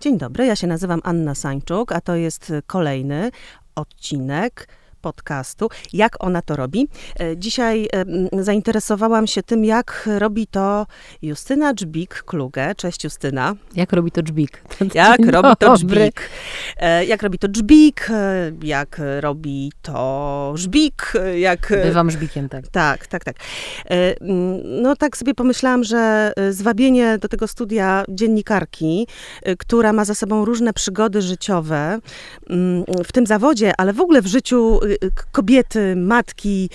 Dzień dobry, ja się nazywam Anna Sańczuk, a to jest kolejny odcinek podcastu. Jak ona to robi? E, dzisiaj zainteresowałam się tym, jak robi to Justyna Dżbik-Kluge. Cześć Justyna. Jak robi to Dżbik? Jak robi to Dżbik? E, jak robi to Dżbik? E, jak robi to Żbik? Jak... Bywam Żbikiem, tak. Tak, tak, tak. No tak sobie pomyślałam, że zwabienie do tego studia dziennikarki, która ma za sobą różne przygody życiowe w tym zawodzie, ale w ogóle w życiu kobiety, matki,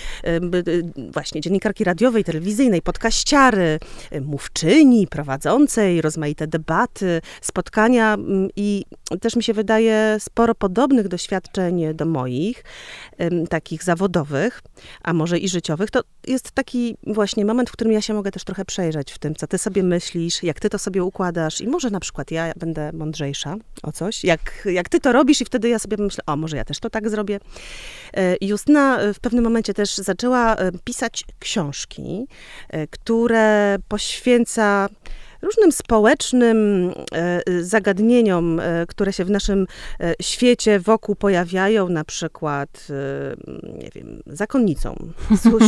właśnie dziennikarki radiowej, telewizyjnej, podkaściary, mówczyni, prowadzącej, rozmaite debaty, spotkania mm, i też mi się wydaje sporo podobnych doświadczeń do moich, takich zawodowych, a może i życiowych. To jest taki właśnie moment, w którym ja się mogę też trochę przejrzeć w tym, co ty sobie myślisz, jak ty to sobie układasz i może na przykład ja będę mądrzejsza o coś, jak, jak ty to robisz i wtedy ja sobie myślę, o może ja też to tak zrobię. E, Justyna e, w pewnym momencie też zaczęła e, pisać książki, które poświęca różnym społecznym zagadnieniom, które się w naszym świecie wokół pojawiają, na przykład, nie wiem, zakonnicom,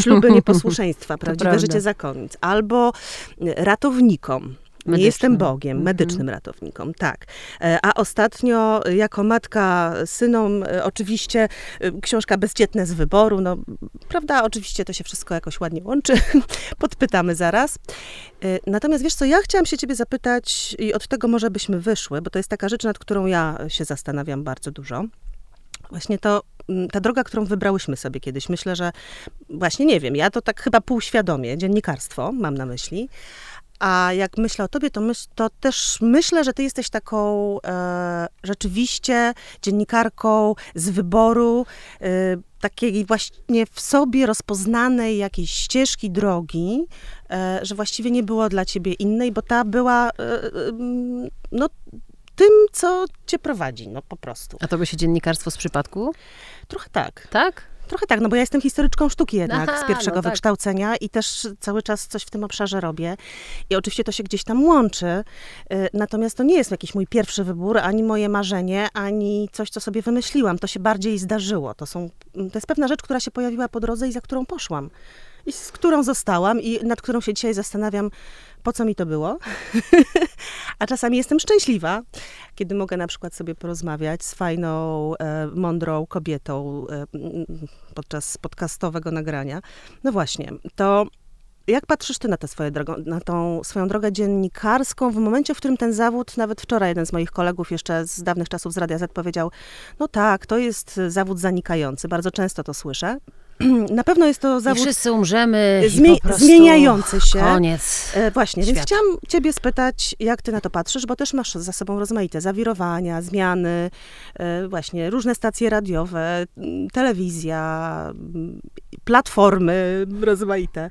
śluby nieposłuszeństwa, prawdziwe życie zakonnic, albo ratownikom. Medycznym. Nie jestem Bogiem, mhm. medycznym ratownikom, tak. E, a ostatnio, jako matka synom, e, oczywiście e, książka Bezdzietne z wyboru, no prawda, oczywiście to się wszystko jakoś ładnie łączy, podpytamy zaraz. Natomiast wiesz co, ja chciałam się ciebie zapytać i od tego może byśmy wyszły, bo to jest taka rzecz, nad którą ja się zastanawiam bardzo dużo. Właśnie to, mm, ta droga, którą wybrałyśmy sobie kiedyś, myślę, że właśnie nie wiem, ja to tak chyba półświadomie, dziennikarstwo mam na myśli, a jak myślę o tobie, to, myśl, to też myślę, że ty jesteś taką e, rzeczywiście dziennikarką z wyboru, e, takiej właśnie w sobie rozpoznanej jakiejś ścieżki drogi, e, że właściwie nie było dla ciebie innej, bo ta była e, e, no, tym, co cię prowadzi, no po prostu. A to by się dziennikarstwo z przypadku? Trochę tak. Tak? Trochę tak, no bo ja jestem historyczką sztuki jednak Aha, z pierwszego no tak. wykształcenia i też cały czas coś w tym obszarze robię. I oczywiście to się gdzieś tam łączy, y, natomiast to nie jest jakiś mój pierwszy wybór, ani moje marzenie, ani coś, co sobie wymyśliłam. To się bardziej zdarzyło. To, są, to jest pewna rzecz, która się pojawiła po drodze i za którą poszłam i z którą zostałam i nad którą się dzisiaj zastanawiam, po co mi to było. A czasami jestem szczęśliwa, kiedy mogę na przykład sobie porozmawiać z fajną, e, mądrą kobietą e, podczas podcastowego nagrania. No właśnie, to jak patrzysz ty na, tę swoje drogą, na tą swoją drogę dziennikarską w momencie, w którym ten zawód, nawet wczoraj jeden z moich kolegów jeszcze z dawnych czasów z Radia Z powiedział, no tak, to jest zawód zanikający, bardzo często to słyszę. Na pewno jest to zawód... I wszyscy umrzemy Zmie zmieniający się. Koniec e, Właśnie, świata. więc chciałam ciebie spytać, jak ty na to patrzysz, bo też masz za sobą rozmaite zawirowania, zmiany, e, właśnie różne stacje radiowe, telewizja, platformy rozmaite.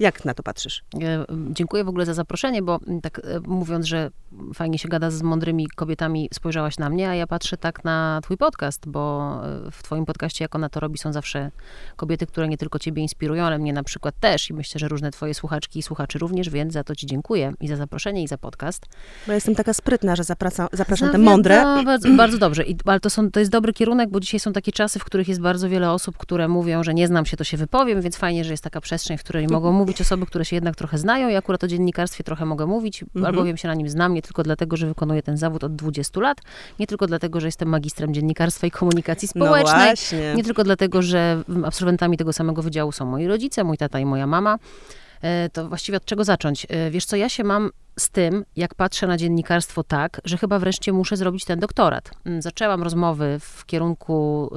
Jak na to patrzysz? E, dziękuję w ogóle za zaproszenie, bo tak mówiąc, że fajnie się gada z mądrymi kobietami, spojrzałaś na mnie, a ja patrzę tak na twój podcast, bo e, w twoim podcaście, jak ona to robi, są zawsze kobiety, które nie tylko ciebie inspirują, ale mnie na przykład też i myślę, że różne twoje słuchaczki i słuchaczy również, więc za to ci dziękuję i za zaproszenie i za podcast. Bo ja jestem taka sprytna, że zapraszam, zapraszam te mądre. Bardzo, bardzo dobrze, I, ale to, są, to jest dobry kierunek, bo dzisiaj są takie czasy, w których jest bardzo wiele osób, które mówią, że nie znam się, to się wypowiem, więc fajnie, że jest taka przestrzeń, w której mogą mówić osoby, które się jednak trochę znają. I akurat o dziennikarstwie trochę mogę mówić, mhm. albowiem się na nim znam, nie tylko dlatego, że wykonuję ten zawód od 20 lat, nie tylko dlatego, że jestem magistrem dziennikarstwa i komunikacji no społecznej, no nie tylko dlatego, że absolwentami tego samego wydziału są moi rodzice, mój tata i moja mama, to właściwie od czego zacząć? E, wiesz co, ja się mam z tym, jak patrzę na dziennikarstwo tak, że chyba wreszcie muszę zrobić ten doktorat. Mm, zaczęłam rozmowy w kierunku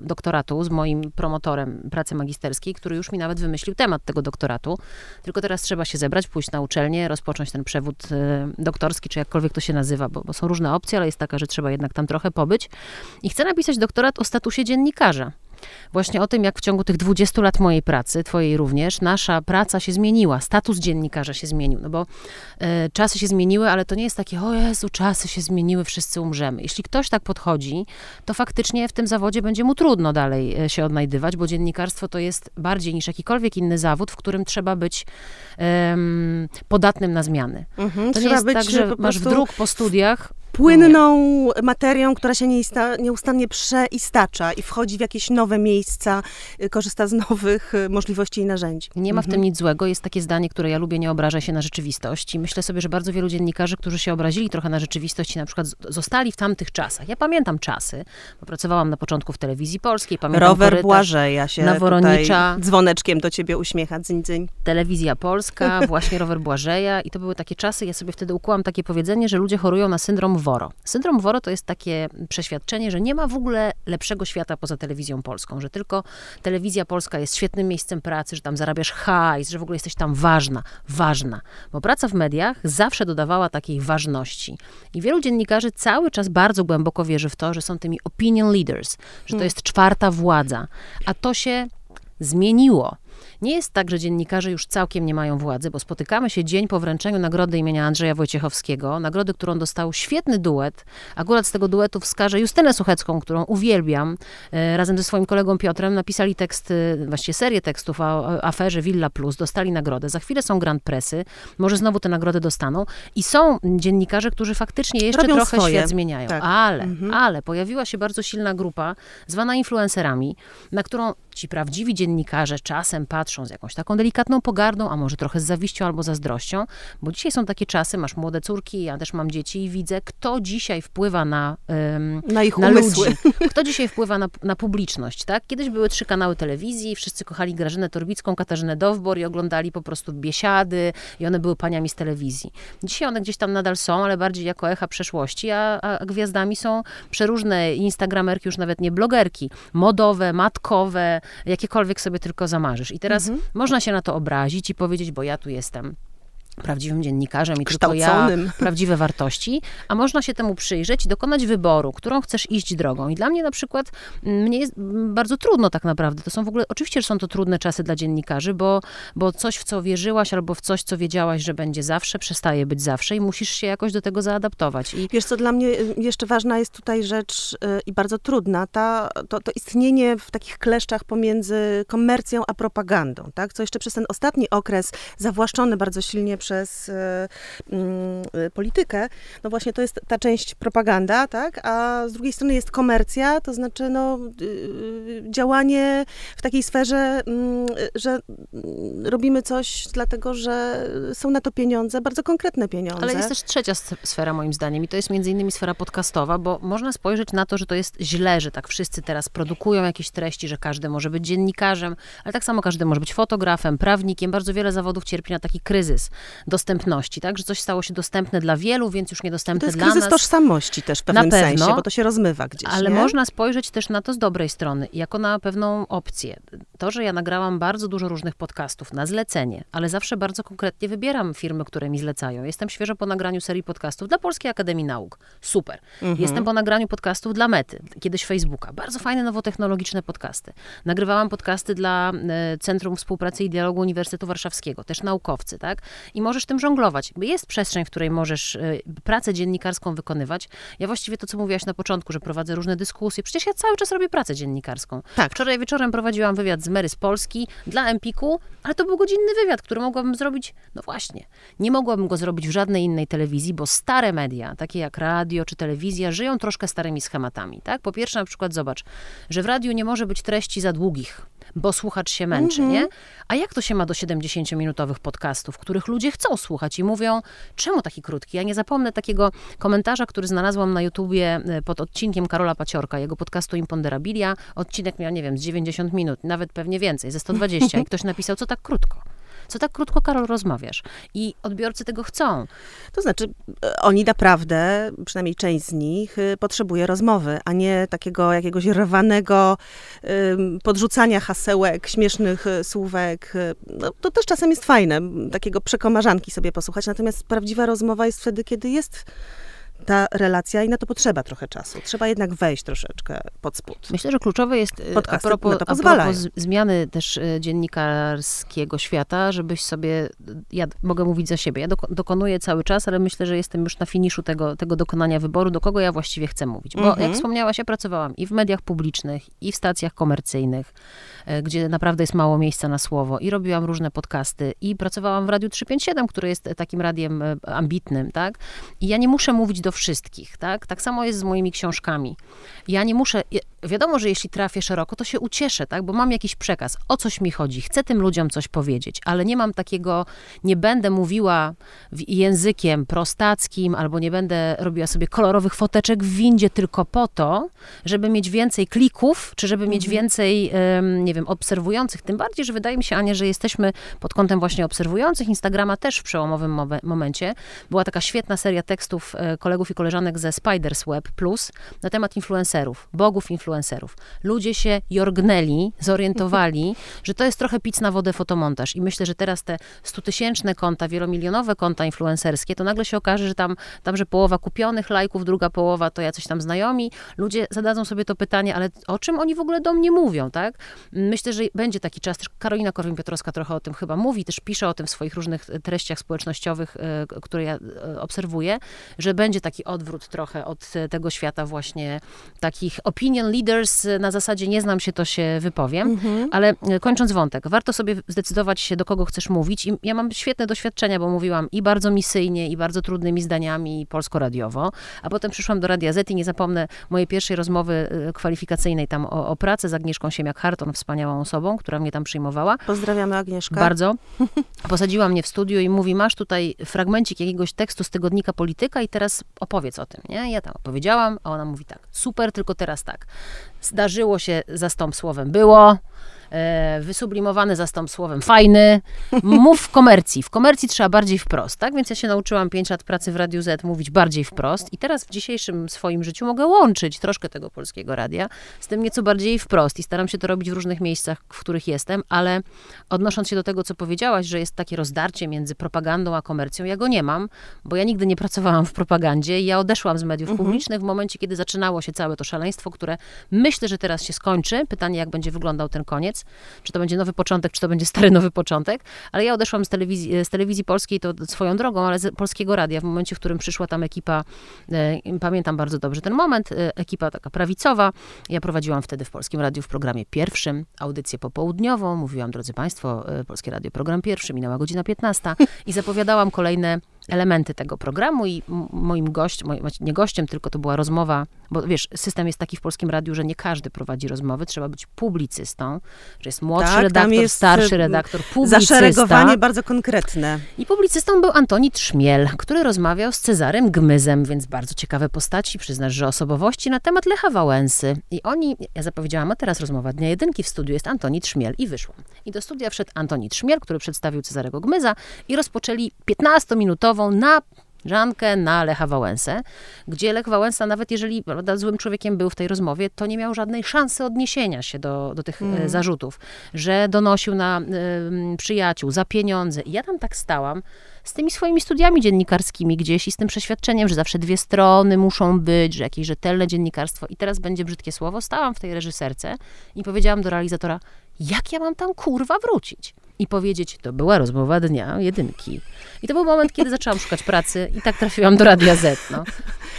y, doktoratu z moim promotorem pracy magisterskiej, który już mi nawet wymyślił temat tego doktoratu. Tylko teraz trzeba się zebrać, pójść na uczelnię, rozpocząć ten przewód doktorski, czy jakkolwiek to się nazywa, bo, bo są różne opcje, ale jest taka, że trzeba jednak tam trochę pobyć. I chcę napisać doktorat o statusie dziennikarza. Właśnie o tym, jak w ciągu tych 20 lat mojej pracy, twojej również, nasza praca się zmieniła, status dziennikarza się zmienił, no bo e, czasy się zmieniły, ale to nie jest takie, o Jezu, czasy się zmieniły, wszyscy umrzemy. Jeśli ktoś tak podchodzi, to faktycznie w tym zawodzie będzie mu trudno dalej e, się odnajdywać, bo dziennikarstwo to jest bardziej niż jakikolwiek inny zawód, w którym trzeba być podatnym na zmiany. Mhm, to nie jest tak, że masz wdruk po studiach, płynną nie. materią, która się nieustannie przeistacza i wchodzi w jakieś nowe miejsca, y, korzysta z nowych y, możliwości i narzędzi. Nie ma w tym mhm. nic złego. Jest takie zdanie, które ja lubię, nie obraża się na rzeczywistość. I myślę sobie, że bardzo wielu dziennikarzy, którzy się obrazili trochę na rzeczywistość i na przykład zostali w tamtych czasach. Ja pamiętam czasy, bo pracowałam na początku w telewizji polskiej, pamiętam Rower Błażeja się na Woronicza. dzwoneczkiem do ciebie uśmiecha, dzyń, dzyń. Telewizja Polska, właśnie Rower Błażeja i to były takie czasy, ja sobie wtedy ukułam takie powiedzenie, że ludzie chorują na syndrom Woro. Syndrom Woro to jest takie przeświadczenie, że nie ma w ogóle lepszego świata poza telewizją polską, że tylko telewizja polska jest świetnym miejscem pracy, że tam zarabiasz hajs, że w ogóle jesteś tam ważna, ważna. Bo praca w mediach zawsze dodawała takiej ważności. I wielu dziennikarzy cały czas bardzo głęboko wierzy w to, że są tymi opinion leaders, że to hmm. jest czwarta władza. A to się zmieniło. Nie jest tak, że dziennikarze już całkiem nie mają władzy, bo spotykamy się dzień po wręczeniu nagrody imienia Andrzeja Wojciechowskiego, nagrody, którą dostał świetny duet. Akurat z tego duetu wskażę Justynę Suchecką, którą uwielbiam. E, razem ze swoim kolegą Piotrem napisali tekst, właściwie serię tekstów o aferze Villa Plus, dostali nagrodę. Za chwilę są Grand Pressy, może znowu tę nagrodę dostaną. I są dziennikarze, którzy faktycznie jeszcze Robią trochę swoje. świat zmieniają. Tak. Ale, mhm. ale pojawiła się bardzo silna grupa, zwana influencerami, na którą ci prawdziwi dziennikarze czasem patrzą z jakąś taką delikatną pogardą, a może trochę z zawiścią albo zazdrością, bo dzisiaj są takie czasy, masz młode córki, ja też mam dzieci i widzę, kto dzisiaj wpływa na, um, na ich na umysły. ludzi, kto dzisiaj wpływa na, na publiczność, tak? Kiedyś były trzy kanały telewizji, wszyscy kochali Grażynę Torbicką, Katarzynę Dowbor i oglądali po prostu biesiady i one były paniami z telewizji. Dzisiaj one gdzieś tam nadal są, ale bardziej jako echa przeszłości, a, a gwiazdami są przeróżne instagramerki, już nawet nie blogerki, modowe, matkowe, jakiekolwiek sobie tylko zamarzysz. I teraz mhm. można się na to obrazić i powiedzieć, bo ja tu jestem prawdziwym dziennikarzem i tylko ja prawdziwe wartości, a można się temu przyjrzeć i dokonać wyboru, którą chcesz iść drogą. I dla mnie na przykład, mm, mnie jest bardzo trudno tak naprawdę. To są w ogóle, oczywiście, że są to trudne czasy dla dziennikarzy, bo, bo coś, w co wierzyłaś albo w coś, co wiedziałaś, że będzie zawsze, przestaje być zawsze i musisz się jakoś do tego zaadaptować. I... Wiesz co, dla mnie y, jeszcze ważna jest tutaj rzecz yy, i bardzo trudna, ta, to, to istnienie w takich kleszczach pomiędzy komercją a propagandą, tak? Co jeszcze przez ten ostatni okres zawłaszczony bardzo silnie przez e, mm, e, politykę, no właśnie to jest ta część propaganda, tak? A z drugiej strony jest komercja, to znaczy no, y, działanie w takiej sferze, mm, że robimy coś dlatego, że są na to pieniądze, bardzo konkretne pieniądze. Ale jest też trzecia sfera moim zdaniem i to jest między innymi sfera podcastowa, bo można spojrzeć na to, że to jest źle, że tak wszyscy teraz produkują jakieś treści, że każdy może być dziennikarzem, ale tak samo każdy może być fotografem, prawnikiem. Bardzo wiele zawodów cierpi na taki kryzys dostępności, tak? Że coś stało się dostępne dla wielu, więc już niedostępne dla nas. To jest kryzys tożsamości też w pewnym pewno, sensie, bo to się rozmywa gdzieś, Ale nie? można spojrzeć też na to z dobrej strony, jako na pewną opcję. To, że ja nagrałam bardzo dużo różnych podcastów na zlecenie, ale zawsze bardzo konkretnie wybieram firmy, które mi zlecają. Jestem świeżo po nagraniu serii podcastów dla Polskiej Akademii Nauk. Super. Mhm. Jestem po nagraniu podcastów dla Mety, kiedyś Facebooka. Bardzo fajne, nowotechnologiczne podcasty. Nagrywałam podcasty dla e, Centrum Współpracy i Dialogu Uniwersytetu Warszawskiego, też naukowcy, tak? I możesz tym żonglować. Jest przestrzeń, w której możesz y, pracę dziennikarską wykonywać. Ja właściwie to, co mówiłaś na początku, że prowadzę różne dyskusje. Przecież ja cały czas robię pracę dziennikarską. Tak. Wczoraj wieczorem prowadziłam wywiad z Mary z Polski dla Empiku, ale to był godzinny wywiad, który mogłabym zrobić, no właśnie, nie mogłabym go zrobić w żadnej innej telewizji, bo stare media, takie jak radio czy telewizja, żyją troszkę starymi schematami, tak? Po pierwsze, na przykład zobacz, że w radiu nie może być treści za długich bo słuchacz się męczy, mm -hmm. nie? A jak to się ma do 70-minutowych podcastów, których ludzie chcą słuchać i mówią, czemu taki krótki? Ja nie zapomnę takiego komentarza, który znalazłam na YouTubie e, pod odcinkiem Karola Paciorka, jego podcastu Imponderabilia. Odcinek miał, nie wiem, z 90 minut, nawet pewnie więcej, ze 120 i ktoś napisał, co tak krótko co tak krótko, Karol, rozmawiasz. I odbiorcy tego chcą. To znaczy, e, oni naprawdę, przynajmniej część z nich, y, potrzebuje rozmowy, a nie takiego jakiegoś rwanego podrzucania hasełek, śmiesznych y, słówek. No, to też czasem jest fajne, takiego przekomarzanki sobie posłuchać, natomiast prawdziwa rozmowa jest wtedy, kiedy jest ta relacja i na to potrzeba trochę czasu. Trzeba jednak wejść troszeczkę pod spód. Myślę, że kluczowe jest y, Podcasty a propos, na to a propos zmiany też y, dziennikarskiego świata, żebyś sobie, ja mogę mówić za siebie, ja doko- dokonuję cały czas, ale myślę, że jestem już na finiszu tego, tego dokonania wyboru, do kogo ja właściwie chcę mówić. Bo Mhm. jak wspomniałaś, ja pracowałam i w mediach publicznych, i w stacjach komercyjnych, e, gdzie naprawdę jest mało miejsca na słowo, i robiłam różne podcasty, i pracowałam w Radiu 357, które jest takim radiem e, ambitnym, tak? I ja nie muszę mówić do wszystkich, tak? Tak samo jest z moimi książkami. Ja nie muszę, wiadomo, że jeśli trafię szeroko, to się ucieszę, tak? Bo mam jakiś przekaz, o coś mi chodzi, chcę tym ludziom coś powiedzieć, ale nie mam takiego, nie będę mówiła językiem prostackim, albo nie będę robiła sobie kolorowych foteczek w windzie tylko po to, żeby mieć więcej klików, czy żeby mieć więcej, em, nie wiem, obserwujących. Tym bardziej, że wydaje mi się, Ania, że jesteśmy pod kątem właśnie obserwujących Instagrama też w przełomowym momencie. Była taka świetna seria tekstów e, kolegów i koleżanek ze Spiders Web Plus na temat influencerów, bogów influencerów. Ludzie się jorgnęli, zorientowali, że to jest trochę pic na wodę fotomontaż. I myślę, że teraz te stutysięczne konta, wielomilionowe konta influencerskie, to nagle się okaże, że tam, tam że połowa kupionych lajków, druga połowa to jacyś tam znajomi. Ludzie zadadzą sobie to pytanie, ale o czym oni w ogóle do mnie mówią, tak? Myślę, że będzie taki czas, też Karolina Korwin-Piotrowska trochę o tym chyba mówi, też pisze o tym w swoich różnych e, treściach społecznościowych, e, które ja e, obserwuję, że będzie taki odwrót trochę od tego świata właśnie takich opinion leaders e, na zasadzie nie znam się, to się wypowiem. Ale e, kończąc wątek, warto sobie zdecydować się, do kogo chcesz mówić. I ja mam świetne doświadczenia, bo mówiłam i bardzo misyjnie, i bardzo trudnymi zdaniami, polsko-radiowo. A potem przyszłam do Radia Z i nie zapomnę mojej pierwszej rozmowy e, kwalifikacyjnej tam o, o pracę z Agnieszką Siemiak-Harton, wspaniałą osobą, która mnie tam przyjmowała. Pozdrawiamy Agnieszkę. Bardzo. Posadziła mnie w studiu i mówi, masz tutaj fragmencik jakiegoś tekstu z tygodnika Polityka i teraz opowiedz o tym, nie? Ja tam opowiedziałam, a ona mówi tak, super, tylko teraz tak. Zdarzyło się zastąp słowem było, e, wysublimowany zastąp słowem fajny. Mów w komercji. W komercji trzeba bardziej wprost, tak? Więc ja się nauczyłam 5 lat pracy w Radiu Z mówić bardziej wprost i teraz w dzisiejszym swoim życiu mogę łączyć troszkę tego polskiego radia z tym nieco bardziej wprost i staram się to robić w różnych miejscach, w których jestem, ale odnosząc się do tego, co powiedziałaś, że jest takie rozdarcie między propagandą a komercją, ja go nie mam, bo ja nigdy nie pracowałam w propagandzie i ja odeszłam z mediów publicznych w momencie, kiedy zaczynało się całe to szaleństwo, które myślę, że teraz się skończy. Pytanie, jak będzie wyglądał ten koniec. Czy to będzie nowy początek, czy to będzie stary nowy początek. Ale ja odeszłam z telewizji, z telewizji polskiej, to swoją drogą, ale z polskiego radia, w momencie, w którym przyszła tam ekipa, e, pamiętam bardzo dobrze ten moment, e, ekipa taka prawicowa. Ja prowadziłam wtedy w Polskim Radiu w programie pierwszym audycję popołudniową. Mówiłam, drodzy Państwo, e, Polskie Radio program pierwszy, minęła godzina 15 i zapowiadałam kolejne elementy tego programu i moim gościem, nie gościem, tylko to była rozmowa, bo wiesz, system jest taki w Polskim Radiu, że nie każdy prowadzi rozmowy, trzeba być publicystą, że jest młodszy Tak, redaktor, jest, starszy y, redaktor, publicysta. Zaszeregowanie bardzo konkretne. I publicystą był Antoni Trzmiel, który rozmawiał z Cezarem Gmyzem, więc bardzo ciekawe postaci, przyznasz, że osobowości na temat Lecha Wałęsy. I oni, ja zapowiedziałam, a teraz rozmowa dnia jedynki w studiu jest Antoni Trzmiel i wyszłam. I do studia wszedł Antoni Trzmiel, który przedstawił Cezarego Gmyza i rozpoczęli 15-minutową na Żankę na Lecha Wałęsę, gdzie Lech Wałęsa, nawet jeżeli prawda, złym człowiekiem był w tej rozmowie, to nie miał żadnej szansy odniesienia się do, do tych e, zarzutów, że donosił na e, przyjaciół za pieniądze. I ja tam tak stałam z tymi swoimi studiami dziennikarskimi gdzieś i z tym przeświadczeniem, że zawsze dwie strony muszą być, że jakieś rzetelne dziennikarstwo. I teraz będzie brzydkie słowo. Stałam w tej reżyserce i powiedziałam do realizatora, jak ja mam tam kurwa wrócić? I powiedzieć, to była rozmowa dnia jedynki. I to był moment, kiedy zaczęłam szukać pracy i tak trafiłam do Radia Z. No.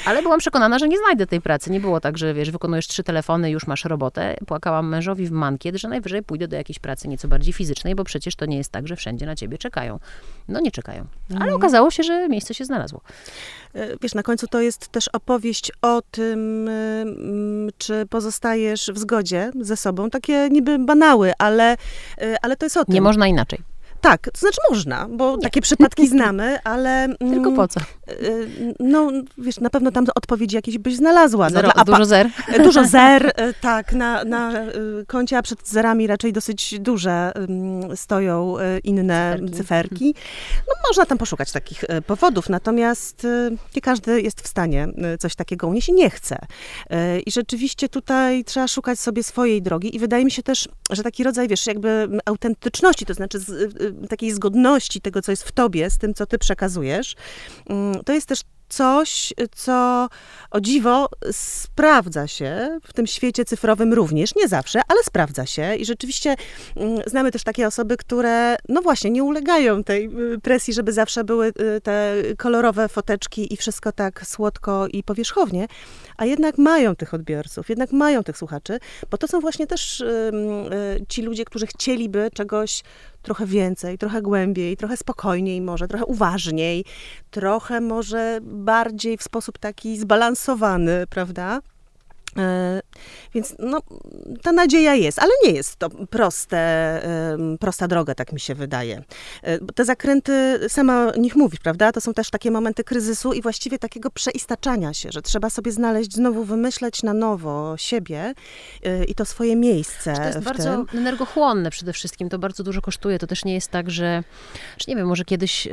Ale byłam przekonana, że nie znajdę tej pracy. Nie było tak, że wiesz, wykonujesz trzy telefony już masz robotę. Płakałam mężowi w mankiet, że najwyżej pójdę do jakiejś pracy nieco bardziej fizycznej, bo przecież to nie jest tak, że wszędzie na ciebie czekają. No nie czekają. Ale okazało się, że miejsce się znalazło. E, Wiesz, na końcu to jest też opowieść o tym, mm, czy pozostajesz w zgodzie ze sobą. Takie niby banały, ale, y, ale to jest o tym. Nie można inaczej. Tak, to znaczy można, bo takie przypadki znamy, ale... mm, Tylko po co? Y, No, wiesz, na pewno tam odpowiedzi jakieś byś znalazła. No, Zero, dużo zer. Dużo zer, e, tak, na, na e, koncie, a przed zerami raczej dosyć duże stoją inne Cyferki. cyferki. No, można tam poszukać takich powodów, natomiast nie każdy jest w stanie coś takiego unieść i nie chce. I rzeczywiście tutaj trzeba szukać sobie swojej drogi i wydaje mi się też, że taki rodzaj, wiesz, jakby autentyczności, to znaczy z, y, y, takiej zgodności tego, co jest w tobie, z tym, co ty przekazujesz, to jest też coś, co o dziwo sprawdza się w tym świecie cyfrowym również, nie zawsze, ale sprawdza się. I rzeczywiście mm, znamy też takie osoby, które no właśnie nie ulegają tej y, presji, żeby zawsze były y, te kolorowe foteczki i wszystko tak słodko i powierzchownie, a jednak mają tych odbiorców, jednak mają tych słuchaczy, bo to są właśnie też y, ci ludzie, którzy chcieliby czegoś trochę więcej, trochę głębiej, trochę spokojniej może, trochę uważniej, trochę może bardziej w sposób taki zbalansowany, prawda? E, więc no, ta nadzieja jest, ale nie jest to proste, prosta droga, tak mi się wydaje. E, te zakręty, sama o nich mówisz, prawda? To są też takie momenty kryzysu i właściwie takiego przeistaczania się, że trzeba sobie znaleźć, znowu wymyśleć na nowo siebie e, i to swoje miejsce. To jest bardzo tym. energochłonne przede wszystkim, to bardzo dużo kosztuje. To też nie jest tak, że, że nie wiem, może kiedyś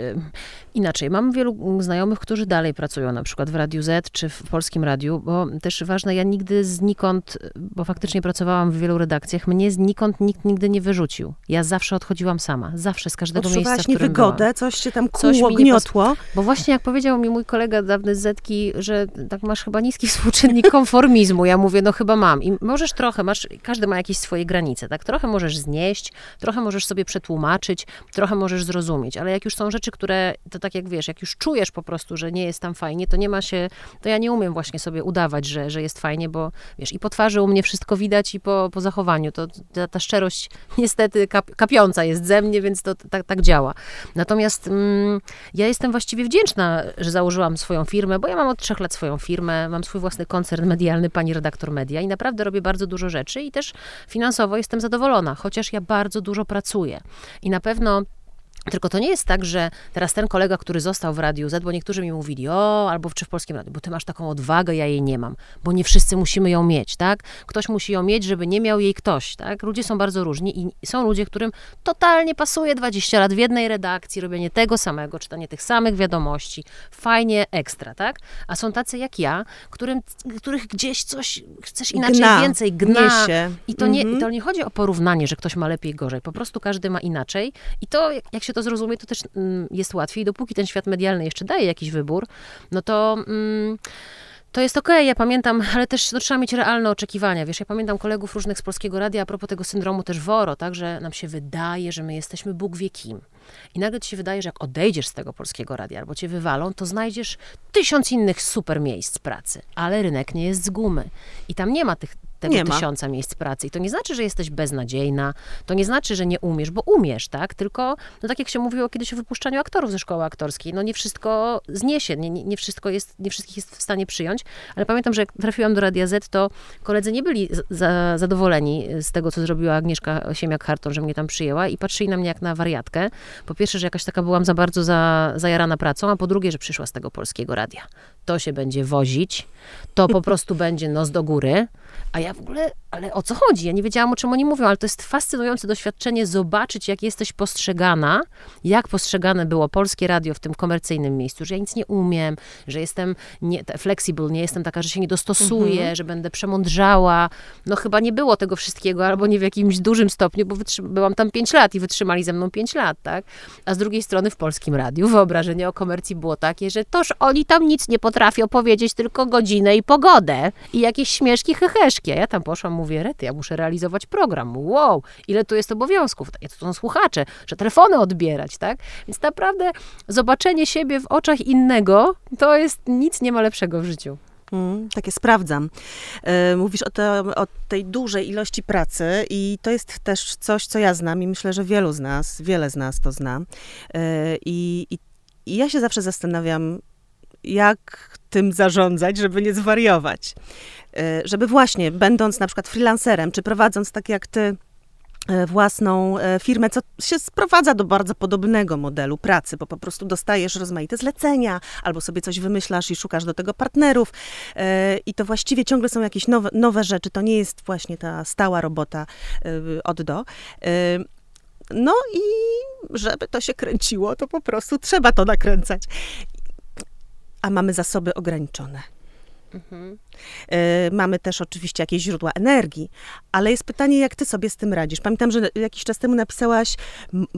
inaczej. Mam wielu znajomych, którzy dalej pracują, na przykład w Radiu Z czy w Polskim Radiu, bo też ważne, ja nigdy nigdy znikąd, bo faktycznie pracowałam w wielu redakcjach, mnie znikąd nikt nigdy nie wyrzucił. Ja zawsze odchodziłam sama, zawsze z każdego miejsca, w którym niewygodę, byłam. coś cię tam kłuło, gniotło. Bo właśnie jak powiedział mi mój kolega dawny z Zetki, że tak masz chyba niski współczynnik konformizmu. Ja mówię, no chyba mam. I możesz trochę, masz, każdy ma jakieś swoje granice, tak? Trochę możesz znieść, trochę możesz sobie przetłumaczyć, trochę możesz zrozumieć, ale jak już są rzeczy, które, to tak jak wiesz, jak już czujesz po prostu, że nie jest tam fajnie, to nie ma się, to ja nie umiem właśnie sobie udawać, że, że jest fajnie, bo wiesz, i po twarzy u mnie wszystko widać i po, po zachowaniu. To ta, ta szczerość niestety kap, kapiąca jest ze mnie, więc to tak, tak działa. Natomiast mm, ja jestem właściwie wdzięczna, że założyłam swoją firmę, bo ja mam od trzech lat swoją firmę, mam swój własny koncern medialny, pani redaktor media i naprawdę robię bardzo dużo rzeczy i też finansowo jestem zadowolona, chociaż ja bardzo dużo pracuję. I na pewno tylko to nie jest tak, że teraz ten kolega, który został w Radiu Z, bo niektórzy mi mówili, o, albo czy w Polskim Radiu, bo ty masz taką odwagę, ja jej nie mam, bo nie wszyscy musimy ją mieć, tak? Ktoś musi ją mieć, żeby nie miał jej ktoś, tak? Ludzie są bardzo różni i są ludzie, którym totalnie pasuje 20 lat w jednej redakcji, robienie tego samego, czytanie tych samych wiadomości, fajnie, ekstra, tak? A są tacy jak ja, którym, których gdzieś coś chcesz inaczej, gna, więcej, gna. I to, nie, mhm. to nie chodzi o porównanie, że ktoś ma lepiej, gorzej, po prostu każdy ma inaczej i to, jak się to zrozumie, to też mm, jest łatwiej. Dopóki ten świat medialny jeszcze daje jakiś wybór, no to... Mm, to jest okej, okay, ja pamiętam, ale też no, trzeba mieć realne oczekiwania. Wiesz, ja pamiętam kolegów różnych z Polskiego Radia a propos tego syndromu też Woro, tak, że nam się wydaje, że my jesteśmy Bóg wie kim. I nagle ci się wydaje, że jak odejdziesz z tego Polskiego Radia albo cię wywalą, to znajdziesz tysiąc innych super miejsc pracy. Ale rynek nie jest z gumy. I tam nie ma tych tego nie tysiąca miejsc pracy. I to nie znaczy, że jesteś beznadziejna, to nie znaczy, że nie umiesz, bo umiesz, tak? Tylko, no tak jak się mówiło kiedyś o wypuszczaniu aktorów ze szkoły aktorskiej, no nie wszystko zniesie, nie, nie, wszystko jest, nie wszystkich jest w stanie przyjąć, ale pamiętam, że jak trafiłam do Radia Z, to koledzy nie byli za, zadowoleni z tego, co zrobiła Agnieszka Siemiak-Harton, że mnie tam przyjęła i patrzyli na mnie jak na wariatkę. Po pierwsze, że jakaś taka byłam za bardzo za, zajarana pracą, a po drugie, że przyszła z tego polskiego radia. To się będzie wozić, to po prostu będzie nos do góry, a ja w ogóle, ale o co chodzi? Ja nie wiedziałam, o czym oni mówią, ale to jest fascynujące doświadczenie zobaczyć, jak jesteś postrzegana, jak postrzegane było polskie radio w tym komercyjnym miejscu, że ja nic nie umiem, że jestem nie, flexible, nie jestem taka, że się nie dostosuję, mhm. że będę przemądrzała. No chyba nie było tego wszystkiego, albo nie w jakimś dużym stopniu, bo byłam tam 5 lat i wytrzymali ze mną 5 lat, tak? A z drugiej strony w polskim radiu wyobrażenie o komercji było takie, że toż oni tam nic nie potrafią powiedzieć, tylko godzinę i pogodę i jakieś śmieszki, heheszki. A ja tam poszłam, mówię, rety, ja muszę realizować program. Wow, ile tu jest obowiązków, to są słuchacze, że telefony odbierać, tak? Więc naprawdę zobaczenie siebie w oczach innego, to jest nic nie ma lepszego w życiu. Mm, takie sprawdzam. E, mówisz o, o, tej dużej ilości pracy i to jest też coś, co ja znam i myślę, że wielu z nas, wiele z nas to zna. E, i, I ja się zawsze zastanawiam, jak tym zarządzać, żeby nie zwariować. E, żeby właśnie, będąc na przykład freelancerem, czy prowadząc tak jak ty e, własną e, firmę, co się sprowadza do bardzo podobnego modelu pracy, bo po prostu dostajesz rozmaite zlecenia, albo sobie coś wymyślasz i szukasz do tego partnerów i to właściwie ciągle są jakieś nowe, nowe rzeczy, to nie jest właśnie ta stała robota od do. No i żeby to się kręciło, to po prostu trzeba to nakręcać. A mamy zasoby ograniczone. Mhm. Mamy też oczywiście jakieś źródła energii, ale jest pytanie, jak ty sobie z tym radzisz. Pamiętam, że jakiś czas temu napisałaś,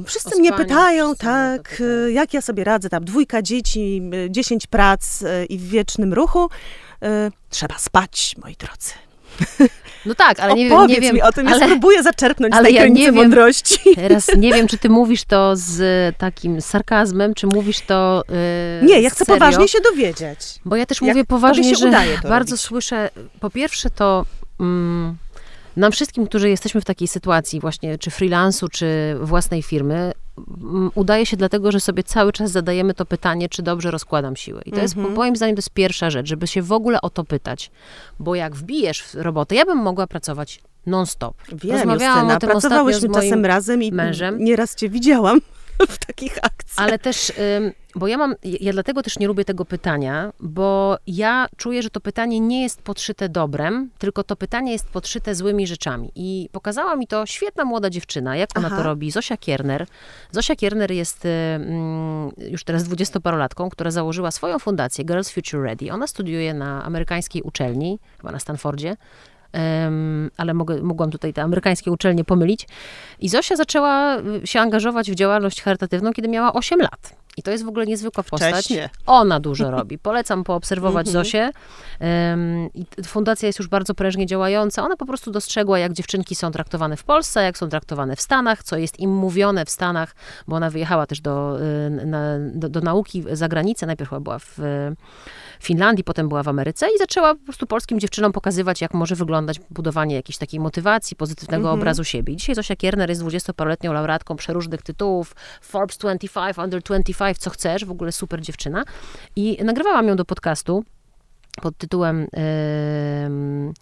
wszyscy mnie pytają, tak, jak ja sobie radzę, tam dwójka dzieci, dziesięć prac i w wiecznym ruchu. Trzeba spać, moi drodzy. No tak, ale nie, Opowiedz nie wiem. mi o tym, ale, ja spróbuję zaczerpnąć ale z tej ja nie wiem, mądrości. Teraz nie wiem, czy ty mówisz to z takim sarkazmem, czy mówisz to yy, Nie, ja chcę serio. poważnie się dowiedzieć. Bo ja też Jak mówię poważnie, się że bardzo robić? słyszę, po pierwsze to mm, nam wszystkim, którzy jesteśmy w takiej sytuacji właśnie, czy freelansu, czy własnej firmy, udaje się dlatego, że sobie cały czas zadajemy to pytanie, czy dobrze rozkładam siły. I to jest, Mhm. moim zdaniem, to jest pierwsza rzecz, żeby się w ogóle o to pytać. Bo jak wbijesz w robotę, ja bym mogła pracować non-stop. Wiem, Rozmawiałam Justyna, o tym ostatnio pracowałyśmy z moim czasem razem i mężem. nieraz cię widziałam w takich akcjach. Ale też, bo ja mam, ja dlatego też nie lubię tego pytania, bo ja czuję, że to pytanie nie jest podszyte dobrem, tylko to pytanie jest podszyte złymi rzeczami. I pokazała mi to świetna młoda dziewczyna, jak ona Aha. to robi, Zosia Kierner. Zosia Kierner jest już teraz dwudziestoparolatką, która założyła swoją fundację Girls Future Ready. Ona studiuje na amerykańskiej uczelni, chyba na Stanfordzie, ale mogę, mogłam tutaj te amerykańskie uczelnie pomylić. I Zosia zaczęła y, się angażować w działalność charytatywną, kiedy miała 8 lat. I to jest w ogóle niezwykła postać. Wcześnie. Ona dużo robi. Polecam poobserwować Mhm. Zosię. T- fundacja jest już bardzo prężnie działająca. Ona po prostu dostrzegła, jak dziewczynki są traktowane w Polsce, jak są traktowane w Stanach, co jest im mówione w Stanach, bo ona wyjechała też do, y, na, do, do nauki za granicę. Najpierw była w y, Finlandii, potem była w Ameryce i zaczęła po prostu polskim dziewczynom pokazywać, jak może wyglądać budowanie jakiejś takiej motywacji, pozytywnego Mhm. obrazu siebie. I dzisiaj Zosia Kierner jest 20-paroletnią laureatką przeróżnych tytułów, Forbes 25, Under 25, co chcesz, w ogóle super dziewczyna. I nagrywałam ją do podcastu pod tytułem... em,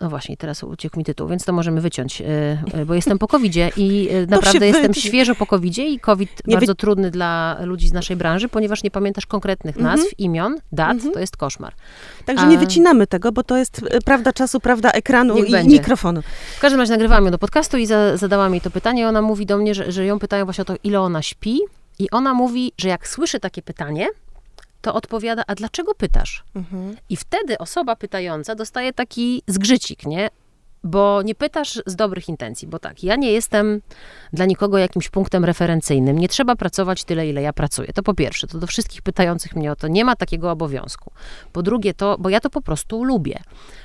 no właśnie, teraz uciekł mi tytuł, więc to możemy wyciąć, e, e, bo jestem po covidzie i e, naprawdę jestem świeżo po covidzie i covid Nie bardzo trudny dla ludzi z naszej branży, ponieważ nie pamiętasz konkretnych Mhm. nazw, imion, dat, to jest koszmar. Także A- nie wycinamy tego, bo to jest prawda czasu, prawda ekranu Niech i będzie. mikrofonu. W każdym razie nagrywałam ją do podcastu i za, zadałam jej to pytanie. Ona mówi do mnie, że, że ją pytają właśnie o to, ile ona śpi. I ona mówi, że jak słyszy takie pytanie, to odpowiada, a dlaczego pytasz? I wtedy osoba pytająca dostaje taki zgrzycik, nie? Bo nie pytasz z dobrych intencji, bo tak, ja nie jestem dla nikogo jakimś punktem referencyjnym. Nie trzeba pracować tyle, ile ja pracuję. To po pierwsze, to do wszystkich pytających mnie o to, nie ma takiego obowiązku. Po drugie, to, bo ja to po prostu lubię.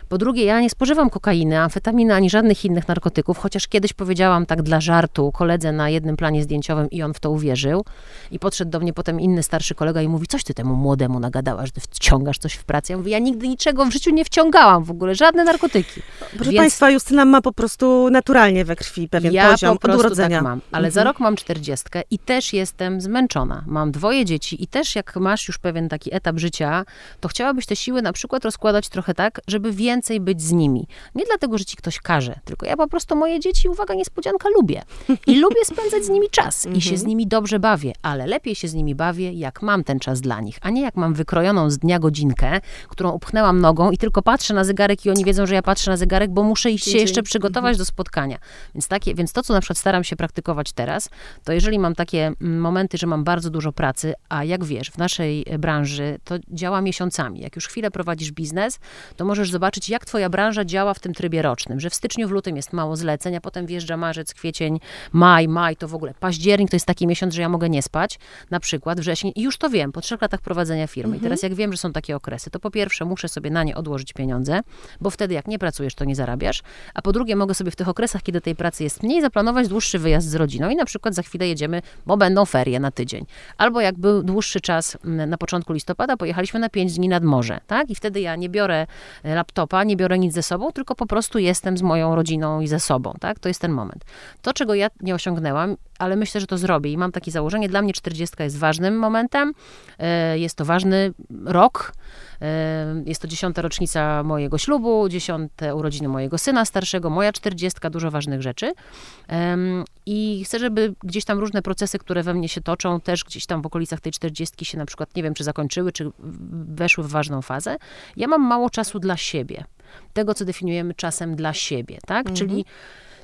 Po drugie, ja nie spożywam kokainy, amfetaminy, ani żadnych innych narkotyków, chociaż kiedyś powiedziałam tak dla żartu koledze na jednym planie zdjęciowym i on w to uwierzył. I podszedł do mnie potem inny starszy kolega i mówi, coś ty temu młodemu nagadałaś, że wciągasz coś w pracę. Ja mówię, ja nigdy niczego w życiu nie wciągałam w ogóle, żadne narkotyki. Proszę Więc- Państwa, Justyna ma po prostu naturalnie we krwi pewien ja poziom po prostu od urodzenia. tak mam, ale za rok mam czterdziestkę i też jestem zmęczona. Mam dwoje dzieci i też jak masz już pewien taki etap życia, to chciałabyś te siły na przykład rozkładać trochę tak, żeby więcej być z nimi. Nie dlatego, że ci ktoś każe, tylko ja po prostu moje dzieci, uwaga, niespodzianka, lubię. I lubię spędzać z nimi czas i się z nimi dobrze bawię, ale lepiej się z nimi bawię, jak mam ten czas dla nich, a nie jak mam wykrojoną z dnia godzinkę, którą upchnęłam nogą i tylko patrzę na zegarek i oni wiedzą, że ja patrzę na zegarek, bo muszę iść się jeszcze przygotować do spotkania. Więc, takie, więc to, co na przykład staram się praktykować teraz, to jeżeli mam takie mm, momenty, że mam bardzo dużo pracy, a jak wiesz, w naszej e, branży to działa miesiącami. Jak już chwilę prowadzisz biznes, to możesz zobaczyć, jak twoja branża działa w tym trybie rocznym, że w styczniu, w lutym jest mało zleceń, a potem wjeżdża marzec, kwiecień, maj, maj, to w ogóle październik to jest taki miesiąc, że ja mogę nie spać, na przykład wrzesień i już to wiem, po trzech latach prowadzenia firmy. I teraz jak wiem, że są takie okresy, to po pierwsze muszę sobie na nie odłożyć pieniądze, bo wtedy jak nie pracujesz, to nie zarabiasz, a po drugie mogę sobie w tych okresach, kiedy tej pracy jest mniej, zaplanować dłuższy wyjazd z rodziną i na przykład za chwilę jedziemy, bo będą ferie na tydzień. Albo jak był dłuższy czas na początku listopada, pojechaliśmy na pięć dni nad morze, tak? I wtedy ja nie biorę e, laptopa, nie biorę nic ze sobą, tylko po prostu jestem z moją rodziną i ze sobą, tak? To jest ten moment. To, czego ja nie osiągnęłam, ale myślę, że to zrobię i mam takie założenie, dla mnie 40 jest ważnym momentem, e, jest to ważny rok, jest to dziesiąta rocznica mojego ślubu, dziesiąte urodziny mojego syna starszego, moja czterdziestka, dużo ważnych rzeczy. I chcę, żeby gdzieś tam różne procesy, które we mnie się toczą, też gdzieś tam w okolicach tej czterdziestki się na przykład, nie wiem, czy zakończyły, czy weszły w ważną fazę. Ja mam mało czasu dla siebie. Tego, co definiujemy czasem dla siebie, tak? Czyli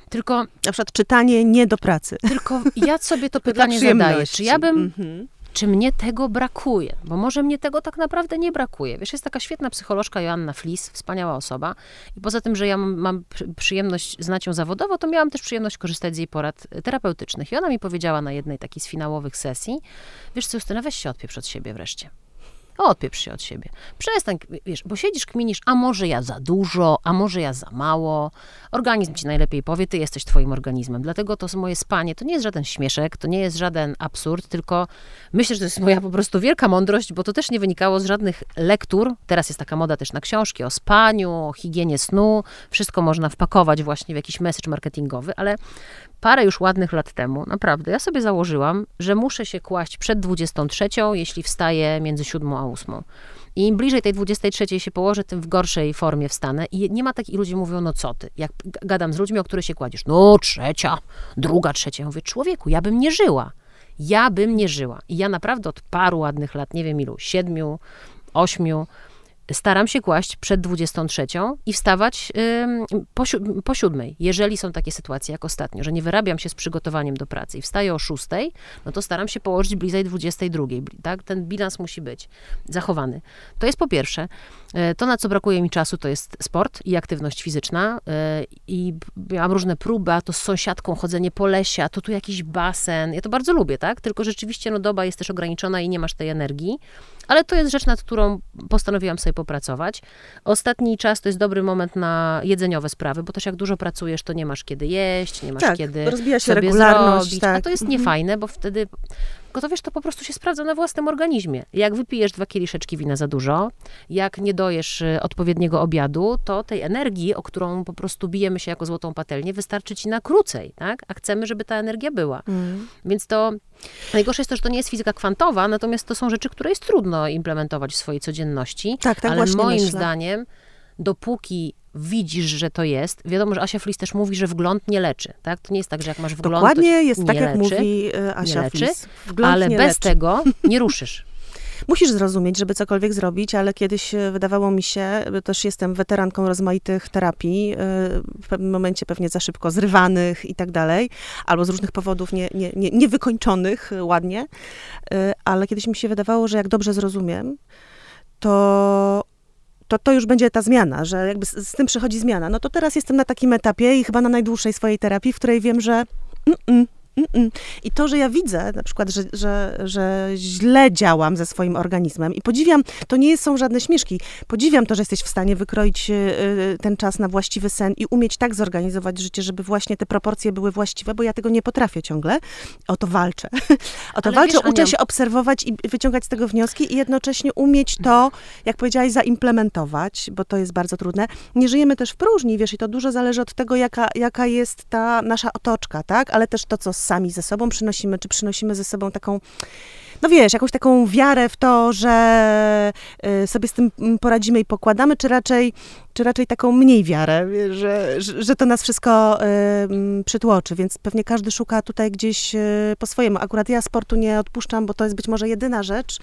tylko, Na przykład czytanie nie do pracy. tylko ja sobie to pytanie zadaję. Czy ja bym Mhm. Czy mnie tego brakuje, bo może mnie tego tak naprawdę nie brakuje. Wiesz, jest taka świetna psycholożka Joanna Flis, wspaniała osoba i poza tym, że ja mam, przyjemność znać ją zawodowo, to miałam też przyjemność korzystać z jej porad terapeutycznych i ona mi powiedziała na jednej takiej z finałowych sesji, wiesz co, Justyna, weź się odpieprz od siebie wreszcie. Odpieprz się od siebie. Przestań, wiesz, bo siedzisz, kminisz, a może ja za dużo, a może ja za mało. Organizm ci najlepiej powie, ty jesteś twoim organizmem. Dlatego to moje spanie to nie jest żaden śmieszek, to nie jest żaden absurd, tylko myślę, że to jest moja po prostu wielka mądrość, bo to też nie wynikało z żadnych lektur. Teraz jest taka moda też na książki o spaniu, o higienie snu. Wszystko można wpakować właśnie w jakiś message marketingowy, ale parę już ładnych lat temu, naprawdę, ja sobie założyłam, że muszę się kłaść przed 23, jeśli wstaję między 7 a 8. I im bliżej tej 23 się położę, tym w gorszej formie wstanę. I nie ma takich, ludzi mówią, no co ty? Jak gadam z ludźmi, o które się kładziesz, no trzecia, druga, trzecia. Ja mówię, człowieku, ja bym nie żyła. Ja bym nie żyła. I ja naprawdę od paru ładnych lat, nie wiem ilu, siedmiu, ośmiu, staram się kłaść przed 23 i wstawać po, po siódmej. Jeżeli są takie sytuacje jak ostatnio, że nie wyrabiam się z przygotowaniem do pracy i wstaję o 6, no to staram się położyć bliżej 22. Tak? Ten bilans musi być zachowany. To jest po pierwsze. E, to, na co brakuje mi czasu, to jest sport i aktywność fizyczna. E, I miałam różne próby, a to z sąsiadką chodzenie po lesie, a to tu jakiś basen. Ja to bardzo lubię, tak? Tylko rzeczywiście no, doba jest też ograniczona i nie masz tej energii. Ale to jest rzecz, nad którą postanowiłam sobie popracować. Ostatni czas to jest dobry moment na jedzeniowe sprawy, bo też jak dużo pracujesz, to nie masz kiedy jeść, nie masz tak, kiedy rozbija się sobie regularność, zrobić. tak. A to jest Mhm. niefajne, bo wtedy tylko to wiesz, to po prostu się sprawdza na własnym organizmie. Jak wypijesz dwa kieliszeczki wina za dużo, jak nie dojesz y, odpowiedniego obiadu, to tej energii, o którą po prostu bijemy się jako złotą patelnię, wystarczy ci na krócej, tak? A chcemy, żeby ta energia była. Mm. Więc to najgorsze jest to, że to nie jest fizyka kwantowa, natomiast to są rzeczy, które jest trudno implementować w swojej codzienności. Tak, tak ale moim myślę. zdaniem, dopóki widzisz, że to jest, wiadomo, że Asia Flis też mówi, że wgląd nie leczy, tak? To nie jest tak, że jak masz wgląd, Dokładnie jest nie tak, jak leczy, mówi y, Asia leczy, Flis. Wgląd ale nie bez leczy. tego nie ruszysz. Musisz zrozumieć, żeby cokolwiek zrobić, ale kiedyś e, wydawało mi się, bo też jestem weteranką rozmaitych terapii, e, w pewnym momencie pewnie za szybko zrywanych i tak dalej, albo z różnych powodów nie, nie, nie, niewykończonych e, ładnie, e, ale kiedyś mi się wydawało, że jak dobrze zrozumiem, to to, to już będzie ta zmiana, że jakby z, z tym przychodzi zmiana. No to teraz jestem na takim etapie i chyba na najdłuższej swojej terapii, w której wiem, że mm, mm, Mm-mm. I to, że ja widzę na przykład, że, że, że źle działam ze swoim organizmem i podziwiam, to nie są żadne śmieszki, podziwiam to, że jesteś w stanie wykroić y, ten czas na właściwy sen i umieć tak zorganizować życie, żeby właśnie te proporcje były właściwe, bo ja tego nie potrafię ciągle. O to walczę. O to Ale walczę, wiesz, uczę Ania- się obserwować i wyciągać z tego wnioski i jednocześnie umieć to, jak powiedziałaś, zaimplementować, bo to jest bardzo trudne. Nie żyjemy też w próżni, wiesz, i to dużo zależy od tego, jaka, jaka jest ta nasza otoczka, tak? Ale też to, co sami ze sobą przynosimy, czy przynosimy ze sobą taką, no wiesz, jakąś taką wiarę w to, że y, sobie z tym mm, poradzimy i pokładamy, czy raczej, czy raczej taką mniej wiarę, że, że, to nas wszystko przytłoczy, więc pewnie każdy szuka tutaj gdzieś y, po swojemu. Akurat ja sportu nie odpuszczam, bo to jest być może jedyna rzecz,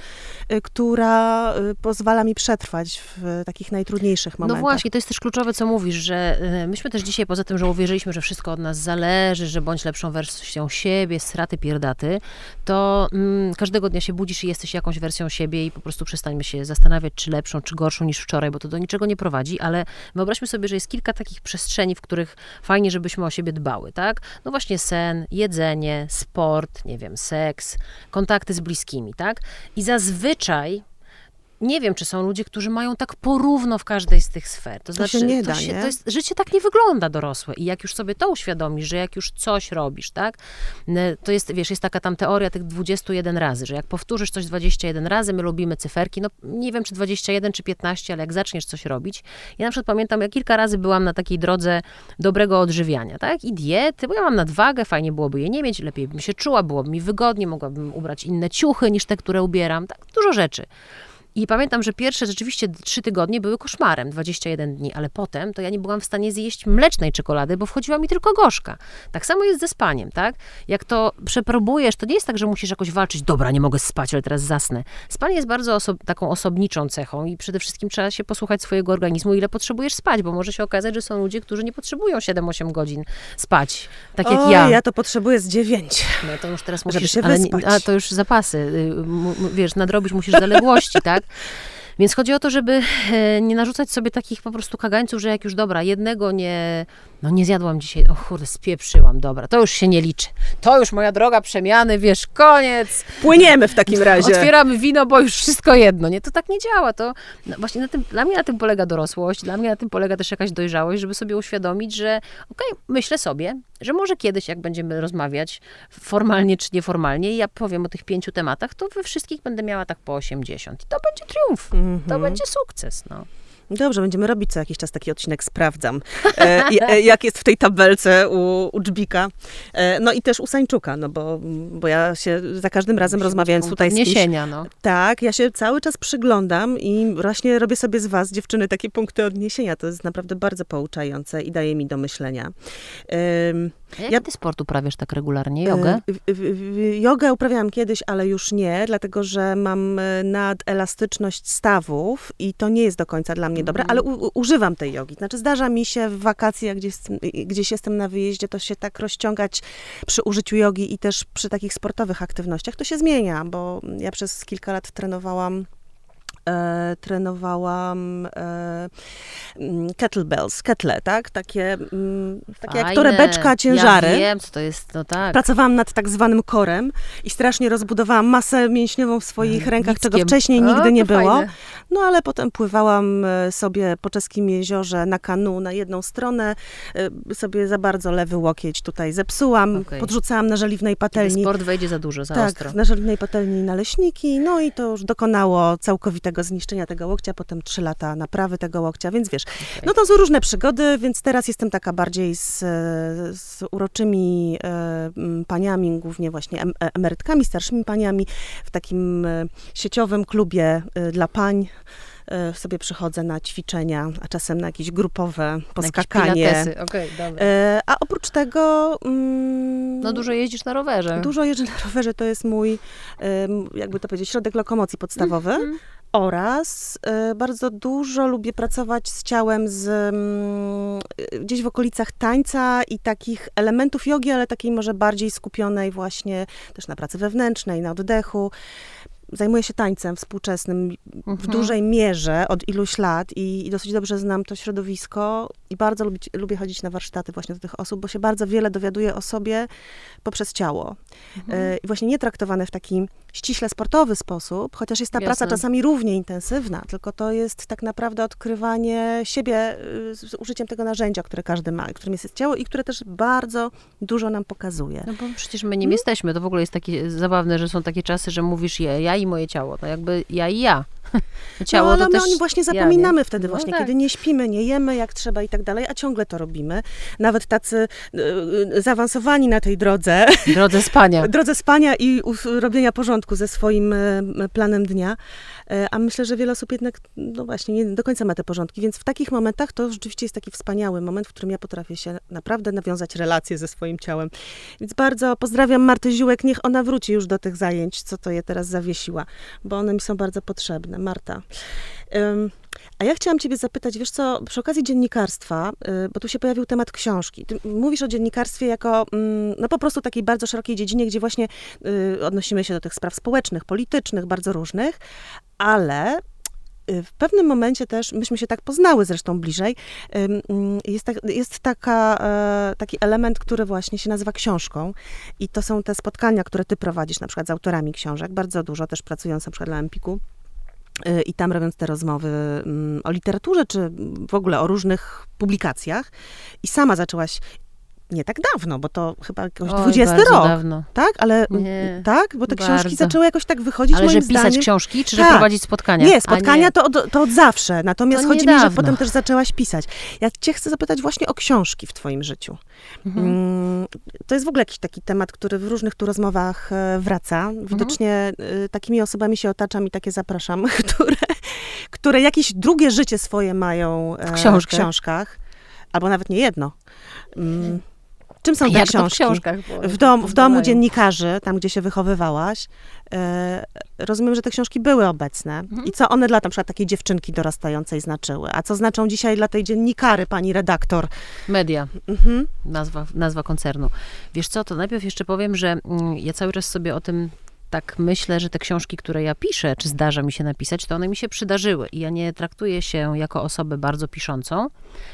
y, która y, pozwala mi przetrwać w takich najtrudniejszych No momentach. właśnie, to jest też kluczowe, co mówisz, że myśmy też dzisiaj, poza tym, że uwierzyliśmy, że wszystko od nas zależy, że bądź lepszą wersją siebie, straty, pierdaty, to mm, każdego dnia się budzisz i jesteś jakąś wersją siebie i po prostu przestańmy się zastanawiać, czy lepszą, czy gorszą niż wczoraj, bo to do niczego nie prowadzi, ale wyobraźmy sobie, że jest kilka takich przestrzeni, w których fajnie, żebyśmy o siebie dbały, tak? No właśnie sen, jedzenie, sport, nie wiem, seks, kontakty z bliskimi, tak? I zazwyczaj nie wiem, czy są ludzie, którzy mają tak porówno w każdej z tych sfer. To, znaczy, się nie to, da, się, nie? to jest, życie tak nie wygląda dorosłe. I jak już sobie to uświadomisz, że jak już coś robisz, tak, to jest, wiesz, jest taka tam teoria tych 21 razy, że jak powtórzysz coś 21 razy, my lubimy cyferki, no nie wiem, czy 21, czy 15, ale jak zaczniesz coś robić. Ja na przykład pamiętam, jak kilka razy byłam na takiej drodze dobrego odżywiania, tak, i diety, bo ja mam nadwagę, fajnie byłoby je nie mieć, lepiej bym się czuła, byłoby mi wygodnie, mogłabym ubrać inne ciuchy niż te, które ubieram, tak, dużo rzeczy. I pamiętam, że pierwsze rzeczywiście trzy tygodnie były koszmarem, 21 dni, ale potem to ja nie byłam w stanie zjeść mlecznej czekolady, bo wchodziła mi tylko gorzka. Tak samo jest ze spaniem, tak? Jak to przepróbujesz, to nie jest tak, że musisz jakoś walczyć, dobra, nie mogę spać, ale teraz zasnę. Spanie jest bardzo oso taką osobniczą cechą i przede wszystkim trzeba się posłuchać swojego organizmu, ile potrzebujesz spać, bo może się okazać, że są ludzie, którzy nie potrzebują 7-8 godzin spać, tak jak o, ja. ja to potrzebuję z 9. No to już teraz musisz, ale nie- a to już zapasy, y, wiesz, nadrobić musisz zaległości, tak? Więc chodzi o to, żeby e, nie narzucać sobie takich po prostu kagańców, że jak już dobra, jednego nie, no nie zjadłam dzisiaj, o kurde, spieprzyłam, dobra, to już się nie liczy. To już moja droga przemiany, wiesz, koniec. Płyniemy w takim razie. Otwieramy wino, bo już wszystko jedno. Nie, to tak nie działa. To no właśnie na tym, dla mnie na tym polega dorosłość, dla mnie na tym polega też jakaś dojrzałość, żeby sobie uświadomić, że okej, myślę sobie, że może kiedyś, jak będziemy rozmawiać, formalnie czy nieformalnie, i ja powiem o tych pięciu tematach, to we wszystkich będę miała tak po 80. I to będzie triumf. To Mhm. będzie sukces. No. Dobrze, będziemy robić co jakiś czas taki odcinek, sprawdzam, e, e, jak jest w tej tabelce u, u Dżbika. E, no i też u Sańczuka, no bo, bo ja się za każdym razem Musi rozmawiając tutaj z kimś, odniesienia, no. tak, ja się cały czas przyglądam i właśnie robię sobie z was, dziewczyny, takie punkty odniesienia. To jest naprawdę bardzo pouczające i daje mi do myślenia. A jaki Ja- ty sport uprawiasz tak regularnie? Jogę? E, w- Jogę uprawiałam kiedyś, ale już nie, dlatego że mam e, nadelastyczność stawów i to nie jest do końca dla mnie dobre, ale u, używam tej jogi. Znaczy zdarza mi się w wakacje, jak gdzieś, gdzieś jestem na wyjeździe, to się tak rozciągać przy użyciu jogi i też przy takich sportowych aktywnościach. To się zmienia, bo ja przez kilka lat trenowałam e, trenowałam e, mm, kettlebells, kettle, tak? Takie, mm, takie jak Fajne. torebeczka, ciężary. Ja wiem, co to jest, no tak. Pracowałam nad tak zwanym korem i strasznie rozbudowałam masę mięśniową w swoich rękach, czego wcześniej O, nigdy to nie było. fajne. No ale potem pływałam e, sobie po czeskim jeziorze na kanu na jedną stronę, e, sobie za bardzo lewy łokieć tutaj zepsułam, Okej. podrzucałam na żeliwnej Kiedy patelni. sport wejdzie za dużo, za Tak, ostro. na żeliwnej patelni naleśniki, no i to już dokonało całkowitego zniszczenia tego łokcia, potem trzy lata naprawy tego łokcia, więc wiesz, Okej. no to są różne przygody, więc teraz jestem taka bardziej z, z uroczymi e, paniami, głównie właśnie em, e, emerytkami, starszymi paniami, w takim e, sieciowym klubie e, dla pań. E, sobie przychodzę na ćwiczenia, a czasem na jakieś grupowe Na jakieś poskakanie. Okej, dobra. E, a oprócz tego... mm, No dużo jeździsz na rowerze. Dużo jeżdżę na rowerze, to jest mój, jakby to powiedzieć, środek lokomocji podstawowy. Mhm. Oraz e, bardzo dużo lubię pracować z ciałem z, mm, e, gdzieś w okolicach tańca i takich elementów jogi, ale takiej może bardziej skupionej właśnie też na pracy wewnętrznej, na oddechu. Zajmuję się tańcem współczesnym w Mhm. dużej mierze od iluś lat i, i dosyć dobrze znam to środowisko i bardzo lubić, lubię chodzić na warsztaty właśnie do tych osób, bo się bardzo wiele dowiaduję o sobie poprzez ciało. Mhm. E, I właśnie nie traktowane w taki ściśle sportowy sposób, chociaż jest ta praca Jasne. czasami równie intensywna, tylko to jest tak naprawdę odkrywanie siebie y, z użyciem tego narzędzia, które każdy ma, którym jest ciało i które też bardzo dużo nam pokazuje. No bo przecież my nim jesteśmy. To w ogóle jest takie zabawne, że są takie czasy, że mówisz je, ja i moje ciało. No jakby ja i ja. Ciało no, ale to my też o nim właśnie ja, nie? zapominamy wtedy No właśnie, tak. kiedy nie śpimy, nie jemy jak trzeba i tak dalej, a ciągle to robimy. Nawet tacy y, y, zaawansowani na tej drodze, Drodze spania. drodze spania i robienia porządku ze swoim e, planem dnia. E, A myślę, że wiele osób jednak, no właśnie, nie do końca ma te porządki. Więc w takich momentach to rzeczywiście jest taki wspaniały moment, w którym ja potrafię się naprawdę nawiązać relacje ze swoim ciałem. Więc bardzo pozdrawiam Martę Ziółek. Niech ona wróci już do tych zajęć, co to je teraz zawiesiła, bo one mi są bardzo potrzebne. Marta. Ym, a ja chciałam ciebie zapytać, wiesz co, przy okazji dziennikarstwa, y, bo tu się pojawił temat książki. Ty mówisz o dziennikarstwie jako, mm, no po prostu takiej bardzo szerokiej dziedzinie, gdzie właśnie y, odnosimy się do tych spraw społecznych, politycznych, bardzo różnych, ale y, w pewnym momencie też, myśmy się tak poznały zresztą bliżej, mm, jest, tak, jest taka, e, taki element, który właśnie się nazywa książką. I to są te spotkania, które ty prowadzisz na przykład z autorami książek, bardzo dużo, też pracując na przykład dla Empiku, y, i tam robiąc te rozmowy mm, o literaturze, czy w ogóle o różnych publikacjach. I sama zaczęłaś nie tak dawno, bo to chyba jakoś Oj, 20 bardzo rok. dawno. Tak? Ale Nie, tak? Bo te książki bardzo. zaczęły jakoś tak wychodzić Ale moim że pisać zdaniem. książki, czy że Tak. prowadzić spotkania? Nie, spotkania To, od, to od zawsze. Natomiast To chodzi mi, że niedawno. potem też zaczęłaś pisać. Ja cię chcę zapytać właśnie o książki w twoim życiu. Mhm. Mm, To jest w ogóle jakiś taki temat, który w różnych tu rozmowach e, wraca. Mhm. Widocznie y, takimi osobami się otaczam i takie zapraszam, które, które jakieś drugie życie swoje mają e, W książkach. w książkach. Albo nawet nie jedno. Mm, Czym są te Jak to w książki? książkach? Bo- W, dom, w domu dziennikarzy, tam gdzie się wychowywałaś, e, rozumiem, że te książki były obecne. Mhm. I co one dla na przykład takiej dziewczynki dorastającej znaczyły? A co znaczą dzisiaj dla tej dziennikary, pani redaktor? Media. Mhm. nazwa, nazwa koncernu. Wiesz co, to najpierw jeszcze powiem, że mm, ja cały czas sobie o tym tak myślę, że te książki, które ja piszę, czy zdarza mi się napisać, to one mi się przydarzyły. I ja nie traktuję się jako osobę bardzo piszącą.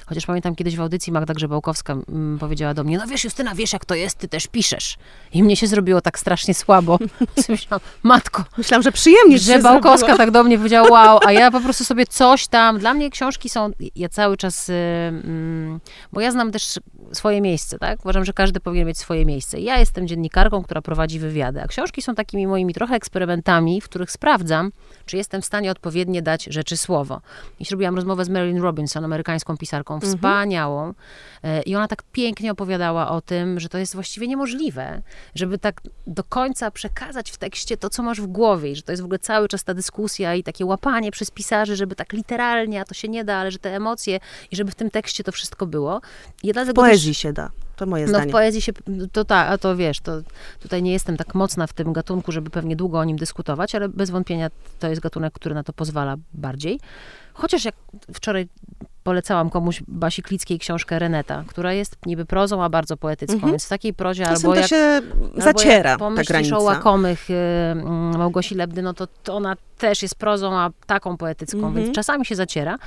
Chociaż pamiętam kiedyś w audycji Magda Grzebałkowska mm, powiedziała do mnie, no wiesz Justyna, wiesz jak to jest, ty też piszesz. I mnie się zrobiło tak strasznie słabo. Myślałam, matko, Myślałam, że przyjemnie Grzebałkowska tak do mnie powiedziała, wow, a ja po prostu sobie coś tam, dla mnie książki są, ja cały czas, y, mm, bo ja znam też swoje miejsce, tak? Uważam, że każdy powinien mieć swoje miejsce. Ja jestem dziennikarką, która prowadzi wywiady, a książki są takimi moimi trochę eksperymentami, w których sprawdzam, czy jestem w stanie odpowiednio dać rzeczy słowo. Dziś robiłam rozmowę z Marilyn Robinson, amerykańską pisarką, wspaniałą e, i ona tak pięknie opowiadała o tym, że to jest właściwie niemożliwe, żeby tak do końca przekazać w tekście to, co masz w głowie i że to jest w ogóle cały czas ta dyskusja i takie łapanie przez pisarzy, żeby tak literalnie, a to się nie da, ale że te emocje i żeby w tym tekście to wszystko było. Ja W dlatego też- poezji się da. To moje no zdanie. w poezji się, to tak, a to wiesz, to tutaj nie jestem tak mocna w tym gatunku, żeby pewnie długo o nim dyskutować, ale bez wątpienia to jest gatunek, który na to pozwala bardziej. Chociaż jak wczoraj polecałam komuś Basi Klickiej książkę Reneta, która jest niby prozą, a bardzo poetycką, Mhm. więc w takiej prozie Czasem albo to jak się Albo zaciera, jak ta granica. o łakomych y, mm, Małgosi Lebdy, no to, to ona też jest prozą, a taką poetycką, Mhm. więc czasami się zaciera.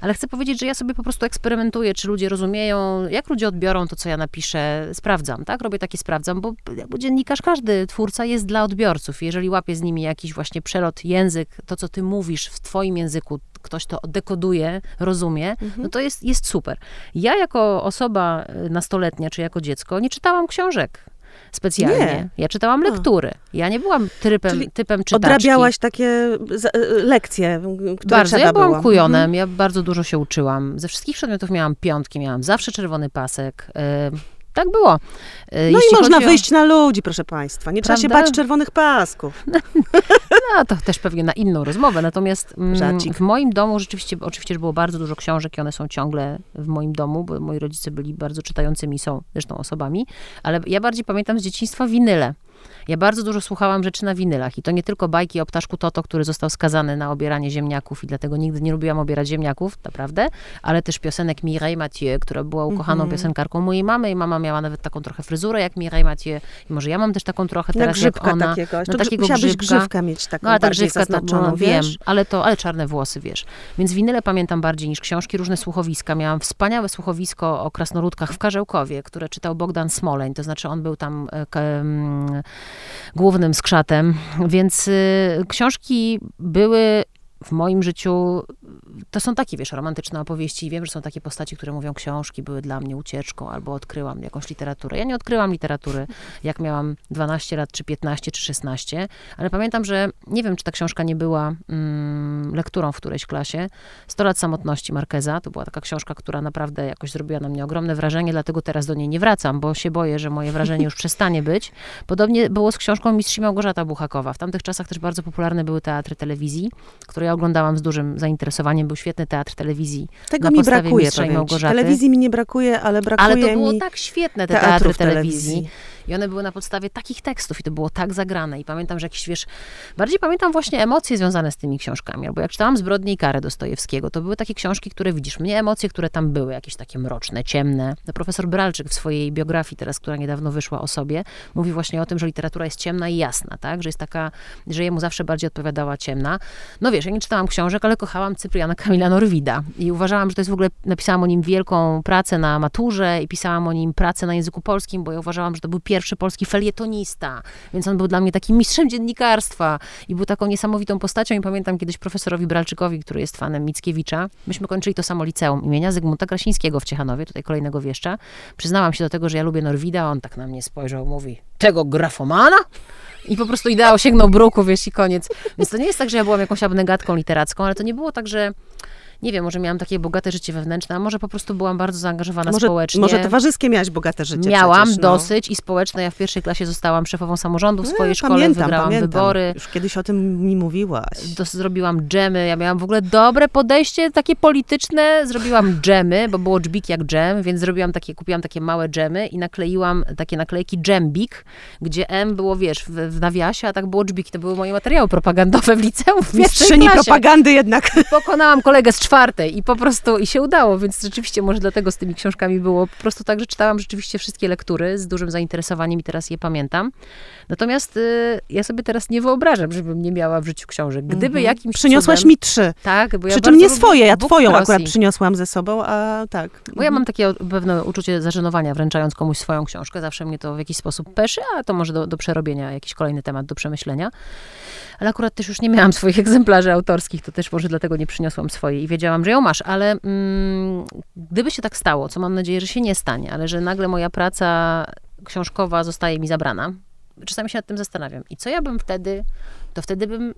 Ale chcę powiedzieć, że ja sobie po prostu eksperymentuję, czy ludzie rozumieją, jak ludzie odbiorą to, co ja napiszę. Sprawdzam, tak? Robię takie sprawdzam, bo jakby dziennikarz, każdy twórca jest dla odbiorców. Jeżeli łapie z nimi jakiś właśnie przelot, język, to, co ty mówisz w twoim języku, ktoś to dekoduje, rozumie, Mhm. no to jest, jest super. Ja jako osoba y, nastoletnia, czy jako dziecko, nie czytałam książek specjalnie. Nie. Ja czytałam A. lektury. Ja nie byłam typem, Czyli typem czytaczki. Odrabiałaś takie z- e, lekcje, które Bardzo. Ja byłam kujonem, Mhm. ja bardzo dużo się uczyłam. Ze wszystkich przedmiotów miałam piątki, miałam zawsze czerwony pasek. Y, tak było. Y, No jeśli i można o- wyjść na ludzi, proszę państwa. Nie trzeba się Prawda? bać czerwonych pasków. No, to też pewnie na inną rozmowę. Natomiast mm, w moim domu rzeczywiście, oczywiście było bardzo dużo książek i one są ciągle w moim domu, bo moi rodzice byli bardzo czytającymi, są zresztą osobami, ale ja bardziej pamiętam z dzieciństwa winyle. Ja bardzo dużo słuchałam rzeczy na winylach i to nie tylko bajki o ptaszku Toto, który został skazany na obieranie ziemniaków i dlatego nigdy nie lubiłam obierać ziemniaków, naprawdę, ale też piosenek Mireille Mathieu, która była ukochaną Mhm. piosenkarką mojej mamy i mama miała nawet taką trochę fryzurę jak Mireille Mathieu i może ja mam też taką trochę Na teraz jak grzybka ona. takiego. na grzyb, takiego musiałabyś grzybka. grzywkę mieć taką No ale ta grzywka to zaznaczoną, no, wiem, ale to, ale czarne włosy, wiesz. Więc winyle pamiętam bardziej niż książki, różne słuchowiska. Miałam wspaniałe słuchowisko o krasnoludkach w Karzełkowie, które czytał Bogdan Smoleń, to znaczy on był tam e, mm, głównym skrzatem, więc y, książki były w moim życiu, to są takie, wiesz, romantyczne opowieści wiem, że są takie postaci, które mówią, książki były dla mnie ucieczką albo odkryłam jakąś literaturę. Ja nie odkryłam literatury, jak miałam 12 lat, czy 15, czy 16, ale pamiętam, że nie wiem, czy ta książka nie była mm, lekturą w którejś klasie. 100 lat samotności Markeza, to była taka książka, która naprawdę jakoś zrobiła na mnie ogromne wrażenie, dlatego teraz do niej nie wracam, bo się boję, że moje wrażenie już przestanie być. Podobnie było z książką Mistrz Małgorzata Buchakowa. W tamtych czasach też bardzo popularne były teatry telewizji, które ja oglądałam z dużym zainteresowaniem. Był świetny teatr telewizji. Tego mi brakuje. Telewizji mi nie brakuje, ale brakuje Ale to było mi tak świetne, te teatry telewizji. telewizji. I one były na podstawie takich tekstów i to było tak zagrane. I pamiętam, że jakieś, wiesz, bardziej pamiętam właśnie emocje związane z tymi książkami. Albo jak czytałam Zbrodnie i karę Dostojewskiego, to były takie książki, które widzisz, mnie emocje, które tam były, jakieś takie mroczne, ciemne. No, profesor Bralczyk w swojej biografii teraz, która niedawno wyszła o sobie, mówi właśnie o tym, że literatura jest ciemna i jasna, tak? Że jest taka, że jemu zawsze bardziej odpowiadała ciemna. No wiesz, ja nie czytałam książek, ale kochałam Cypriana Kamila Norwida i uważałam, że to jest w ogóle, napisałam o nim wielką pracę na maturze i pisałam o nim pracę na języku polskim, bo ja uważałam, że to był pierwszy pierwszy polski felietonista, więc on był dla mnie takim mistrzem dziennikarstwa i był taką niesamowitą postacią i pamiętam kiedyś profesorowi Bralczykowi, który jest fanem Mickiewicza, myśmy kończyli to samo liceum imienia Zygmunta Krasińskiego w Ciechanowie, tutaj kolejnego wieszcza. Przyznałam się do tego, że ja lubię Norwida, on tak na mnie spojrzał, mówi, tego grafomana? I po prostu ideał sięgnął bruku, wiesz, i koniec. Więc to nie jest tak, że ja byłam jakąś abnegatką literacką, ale to nie było tak, że nie wiem, może miałam takie bogate życie wewnętrzne, a może po prostu byłam bardzo zaangażowana może, społecznie. Może towarzyskie miałaś bogate życie Miałam przecież, no. dosyć i społeczne. Ja w pierwszej klasie zostałam szefową samorządu w swojej szkole, pamiętam, wygrałam pamiętam. wybory. Już kiedyś o tym mi mówiłaś. Do, zrobiłam dżemy, ja miałam w ogóle dobre podejście, takie polityczne. Zrobiłam dżemy, bo było dżbik jak dżem, więc zrobiłam takie, kupiłam takie małe dżemy i nakleiłam takie naklejki dżembik, gdzie M było, wiesz, w, w nawiasie, a tak było dżbik. To były moje materiały propagandowe w liceum w pierwszej Mistrzyni klasie. propagandy jednak. Pokonałam kolegę z czwartej i po prostu i się udało, więc rzeczywiście może dlatego z tymi książkami było po prostu tak, że czytałam rzeczywiście wszystkie lektury z dużym zainteresowaniem i teraz je pamiętam. Natomiast y, ja sobie teraz nie wyobrażam, żebym nie miała w życiu książek. Gdyby Mhm. jakimś Przyniosłaś cudem, mi trzy. Tak, bo ja Przy czym nie swoje, ja twoją akurat crossing. przyniosłam ze sobą, a tak. Bo ja mam takie pewne uczucie zażenowania, wręczając komuś swoją książkę. Zawsze mnie to w jakiś sposób peszy, a to może do, do przerobienia jakiś kolejny temat do przemyślenia. Ale akurat też już nie miałam swoich egzemplarzy autorskich, to też może dlatego nie przyniosłam swojej i wiedziałam, że ją masz. Ale mm, gdyby się tak stało, co mam nadzieję, że się nie stanie, ale że nagle moja praca książkowa zostaje mi zabrana, czasami się nad tym zastanawiam. I co ja bym wtedy, to wtedy bym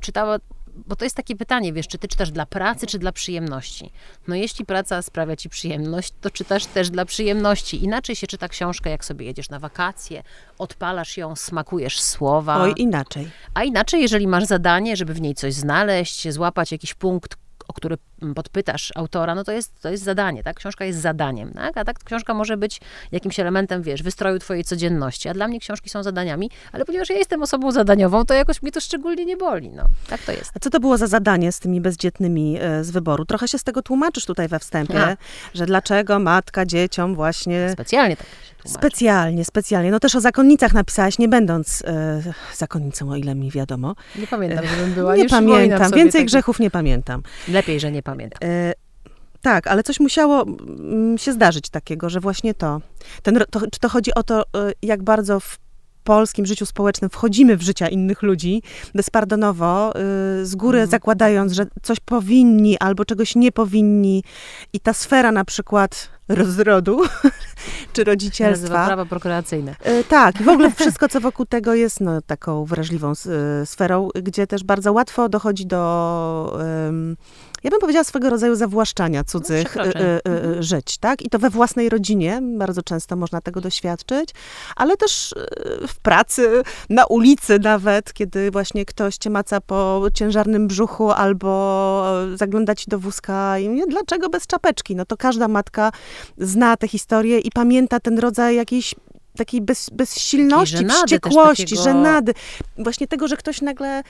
czytała, bo to jest takie pytanie, wiesz, czy ty czytasz dla pracy, czy dla przyjemności? No jeśli praca sprawia ci przyjemność, to czytasz też dla przyjemności. Inaczej się czyta książkę, jak sobie jedziesz na wakacje, odpalasz ją, smakujesz słowa. Oj, inaczej. A inaczej, jeżeli masz zadanie, żeby w niej coś znaleźć, złapać jakiś punkt, o który podpytasz autora, no to jest, to jest zadanie, tak? Książka jest zadaniem, tak? A tak książka może być jakimś elementem, wiesz, wystroju twojej codzienności. A dla mnie książki są zadaniami, ale ponieważ ja jestem osobą zadaniową, to jakoś mnie to szczególnie nie boli, no. Tak to jest. A co to było za zadanie z tymi bezdzietnymi e, z wyboru? Trochę się z tego tłumaczysz tutaj we wstępie, A. że dlaczego matka dzieciom właśnie... Specjalnie tak. Specjalnie, specjalnie. No też o zakonnicach napisałaś, nie będąc e, zakonnicą, o ile mi wiadomo. Nie pamiętam, żebym była. nie pamiętam, więcej grzechów nie pamiętam. Lepiej, że nie pamiętam. E, tak, ale coś musiało mm, się zdarzyć takiego, że właśnie to. Ten, to czy to chodzi o to, e, jak bardzo w polskim życiu społecznym wchodzimy w życia innych ludzi bezpardonowo, y, z góry Mhm. zakładając, że coś powinni albo czegoś nie powinni i ta sfera na przykład rozrodu czy Nazywa rodzicielstwa. prawa prokreacyjne. E, Tak, w ogóle wszystko, co wokół tego jest no, taką wrażliwą e, sferą, gdzie też bardzo łatwo dochodzi do, ja bym powiedziała, swego rodzaju zawłaszczania cudzych przekroczeń. e, e, e, żyć, tak? I to we własnej rodzinie bardzo często można tego doświadczyć, ale też w pracy, na ulicy nawet, kiedy właśnie ktoś cię maca po ciężarnym brzuchu albo zagląda ci do wózka i mówi, dlaczego bez czapeczki? No to każda matka zna tę historię i pamięta ten rodzaj jakiejś takiej bez, bezsilności, Takiej żenady wściekłości, takiego- żenady. Właśnie tego, że ktoś nagle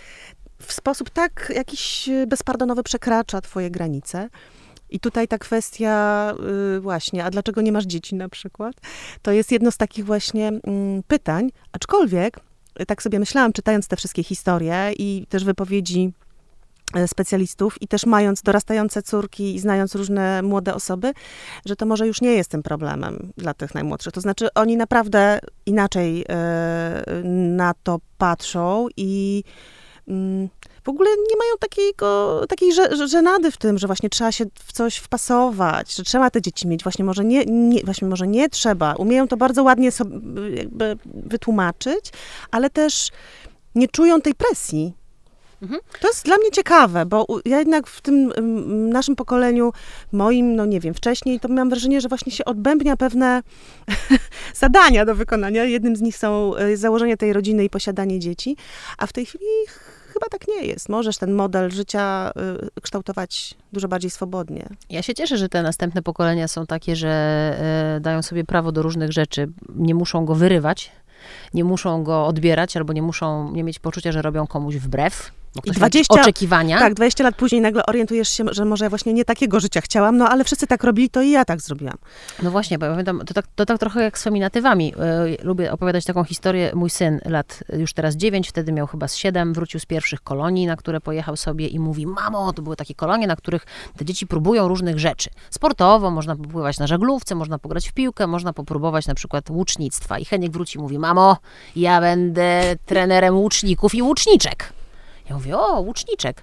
w sposób tak jakiś e, bezpardonowy przekracza twoje granice. I tutaj ta kwestia y, właśnie, a dlaczego nie masz dzieci na przykład, to jest jedno z takich właśnie mm, pytań, aczkolwiek y, tak sobie myślałam, czytając te wszystkie historie i też wypowiedzi e, specjalistów i też mając dorastające córki i znając różne młode osoby, że to może już nie jest tym problemem dla tych najmłodszych. To znaczy oni naprawdę inaczej e, na to patrzą i w ogóle nie mają takiego, takiej że- że- żenady w tym, że właśnie trzeba się w coś wpasować, że trzeba te dzieci mieć. Właśnie może nie, nie, właśnie może nie trzeba. Umieją to bardzo ładnie sobie wytłumaczyć, ale też nie czują tej presji. Mhm. To jest dla mnie ciekawe, bo ja jednak w tym mm, naszym pokoleniu, moim, no nie wiem, wcześniej, to miałam wrażenie, że właśnie się odbębnia pewne zadania do wykonania. Jednym z nich są e, założenie tej rodziny i posiadanie dzieci, a w tej chwili ch- chyba tak nie jest. Możesz ten model życia y, kształtować dużo bardziej swobodnie. Ja się cieszę, że te następne pokolenia są takie, że e, dają sobie prawo do różnych rzeczy. Nie muszą go wyrywać, nie muszą go odbierać, albo nie muszą nie mieć poczucia, że robią komuś wbrew. Bo ktoś 20, ma oczekiwania. Tak, 20 lat później nagle orientujesz się, że może ja właśnie nie takiego życia chciałam, no ale wszyscy tak robili, to i ja tak zrobiłam. No właśnie, bo ja pamiętam, to tak, to tak trochę jak z feminatywami. Yy, lubię opowiadać taką historię. Mój syn, lat już teraz 9, wtedy miał chyba z 7, wrócił z pierwszych kolonii, na które pojechał sobie i mówi, mamo, to były takie kolonie, na których te dzieci próbują różnych rzeczy. Sportowo, można popływać na żaglówce, można pograć w piłkę, można popróbować na przykład łucznictwa. I Heniek wróci i mówi, mamo, ja będę trenerem łuczników i łuczniczek. Ja mówię, o, łuczniczek.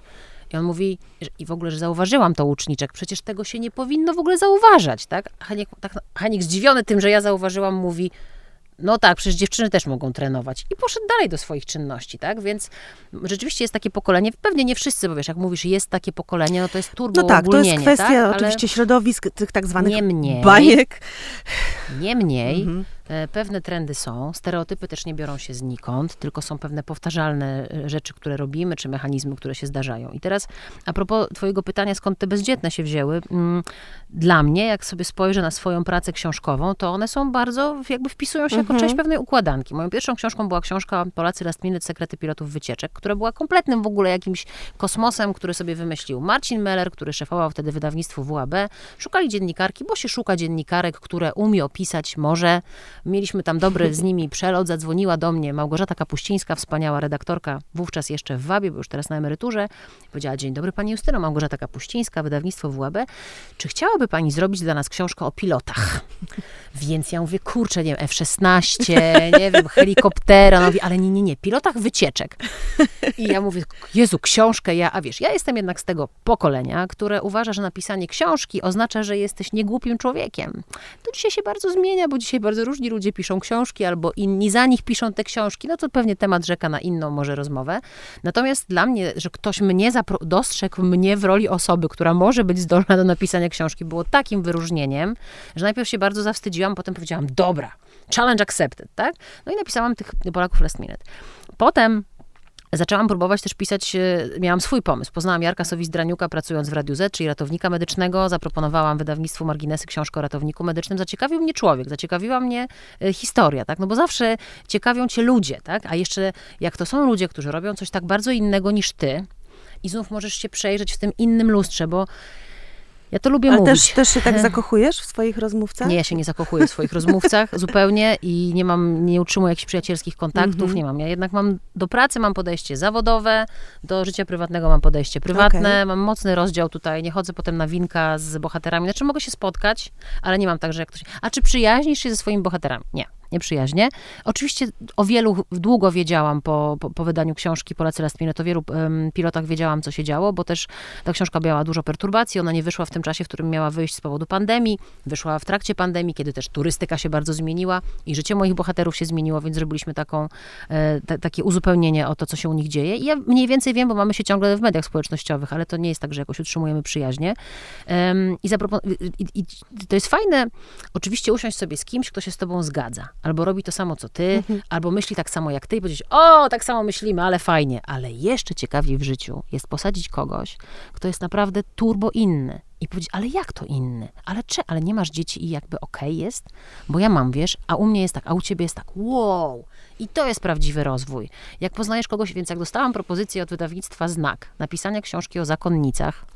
I on mówi, i w ogóle, że zauważyłam to łuczniczek, przecież tego się nie powinno w ogóle zauważać, tak? Heniek, tak, Heniek zdziwiony tym, że ja zauważyłam, mówi, no tak, przecież dziewczyny też mogą trenować. I poszedł dalej do swoich czynności, tak? Więc rzeczywiście jest takie pokolenie, pewnie nie wszyscy, bo wiesz, jak mówisz, jest takie pokolenie, no to jest turbo No tak, to jest kwestia tak? oczywiście środowisk tych tak zwanych Niemniej, bajek. Niemniej, mhm. E, pewne trendy są, stereotypy też nie biorą się znikąd, tylko są pewne powtarzalne e, rzeczy, które robimy, czy mechanizmy, które się zdarzają. I teraz a propos twojego pytania, skąd te bezdzietne się wzięły, mm, dla mnie, jak sobie spojrzę na swoją pracę książkową, to one są bardzo, jakby wpisują się jako mhm. część pewnej układanki. Moją pierwszą książką była książka Polacy Last Minute, Sekrety Pilotów Wycieczek, która była kompletnym w ogóle jakimś kosmosem, który sobie wymyślił Marcin Meller, który szefował wtedy wydawnictwu WAB. Szukali dziennikarki, bo się szuka dziennikarek, które umie opisać może Mieliśmy tam dobry z nimi przelot. Zadzwoniła do mnie Małgorzata Kapuścińska, wspaniała redaktorka, wówczas jeszcze w Wabie, bo już teraz na emeryturze. Powiedziała, dzień dobry pani Justyno, Małgorzata Kapuścińska, wydawnictwo WAB. Czy chciałaby pani zrobić dla nas książkę o pilotach? Więc ja mówię, kurczę, nie wiem, F-16, nie wiem, helikoptera. Mówię, ale nie, nie, nie, pilotach wycieczek. I ja mówię, Jezu, książkę ja, a wiesz, ja jestem jednak z tego pokolenia, które uważa, że napisanie książki oznacza, że jesteś niegłupim człowiekiem. To dzisiaj się bardzo zmienia, bo dzisiaj bardzo różni ludzie piszą książki, albo inni za nich piszą te książki, no to pewnie temat rzeka na inną może rozmowę. Natomiast dla mnie, że ktoś mnie dostrzegł mnie w roli osoby, która może być zdolna do napisania książki, było takim wyróżnieniem, że najpierw się bardzo zawstydziłam, potem powiedziałam, dobra, challenge accepted, tak? No i napisałam tych Polaków last minute. Potem Zaczęłam próbować też pisać, e, miałam swój pomysł. Poznałam Jarka Sowis-Draniuka pracując w Radiu Z, czyli ratownika medycznego. Zaproponowałam wydawnictwu Marginesy książkę o ratowniku medycznym. Zaciekawił mnie człowiek, zaciekawiła mnie e, historia, tak? No bo zawsze ciekawią cię ludzie, tak? A jeszcze jak to są ludzie, którzy robią coś tak bardzo innego niż ty i znów możesz się przejrzeć w tym innym lustrze, bo ja to lubię Ale mówić. Też, też się tak zakochujesz w swoich rozmówcach? Nie, ja się nie zakochuję w swoich rozmówcach zupełnie i nie mam, nie utrzymuję jakichś przyjacielskich kontaktów, mm -hmm. nie mam. Ja jednak mam, do pracy mam podejście zawodowe, do życia prywatnego mam podejście prywatne, okay. mam mocny rozdział tutaj, nie chodzę potem na winka z bohaterami. Znaczy mogę się spotkać, ale nie mam tak, że jak ktoś... A czy przyjaźnisz się ze swoimi bohaterami? Nie nieprzyjaźnie. Oczywiście o wielu długo wiedziałam po, po, po wydaniu książki Polacy Last Minute, o wielu um, pilotach wiedziałam, co się działo, bo też ta książka miała dużo perturbacji. Ona nie wyszła w tym czasie, w którym miała wyjść z powodu pandemii. Wyszła w trakcie pandemii, kiedy też turystyka się bardzo zmieniła i życie moich bohaterów się zmieniło, więc zrobiliśmy taką, e, takie uzupełnienie o to, co się u nich dzieje. I ja mniej więcej wiem, bo mamy się ciągle w mediach społecznościowych, ale to nie jest tak, że jakoś utrzymujemy przyjaźnie. Um, i, i, i to jest fajne, oczywiście usiąść sobie z kimś, kto się z tobą zgadza albo robi to samo co ty, mhm. albo myśli tak samo jak ty i powiedzieć, o, tak samo myślimy, ale fajnie. Ale jeszcze ciekawiej w życiu jest posadzić kogoś, kto jest naprawdę turbo inny. I powiedzieć, ale jak to inny? Ale czy, ale nie masz dzieci i jakby okej okay jest? Bo ja mam, wiesz, a u mnie jest tak, a u ciebie jest tak, wow! I to jest prawdziwy rozwój. Jak poznajesz kogoś, więc jak dostałam propozycję od wydawnictwa Znak, napisania książki o zakonnicach,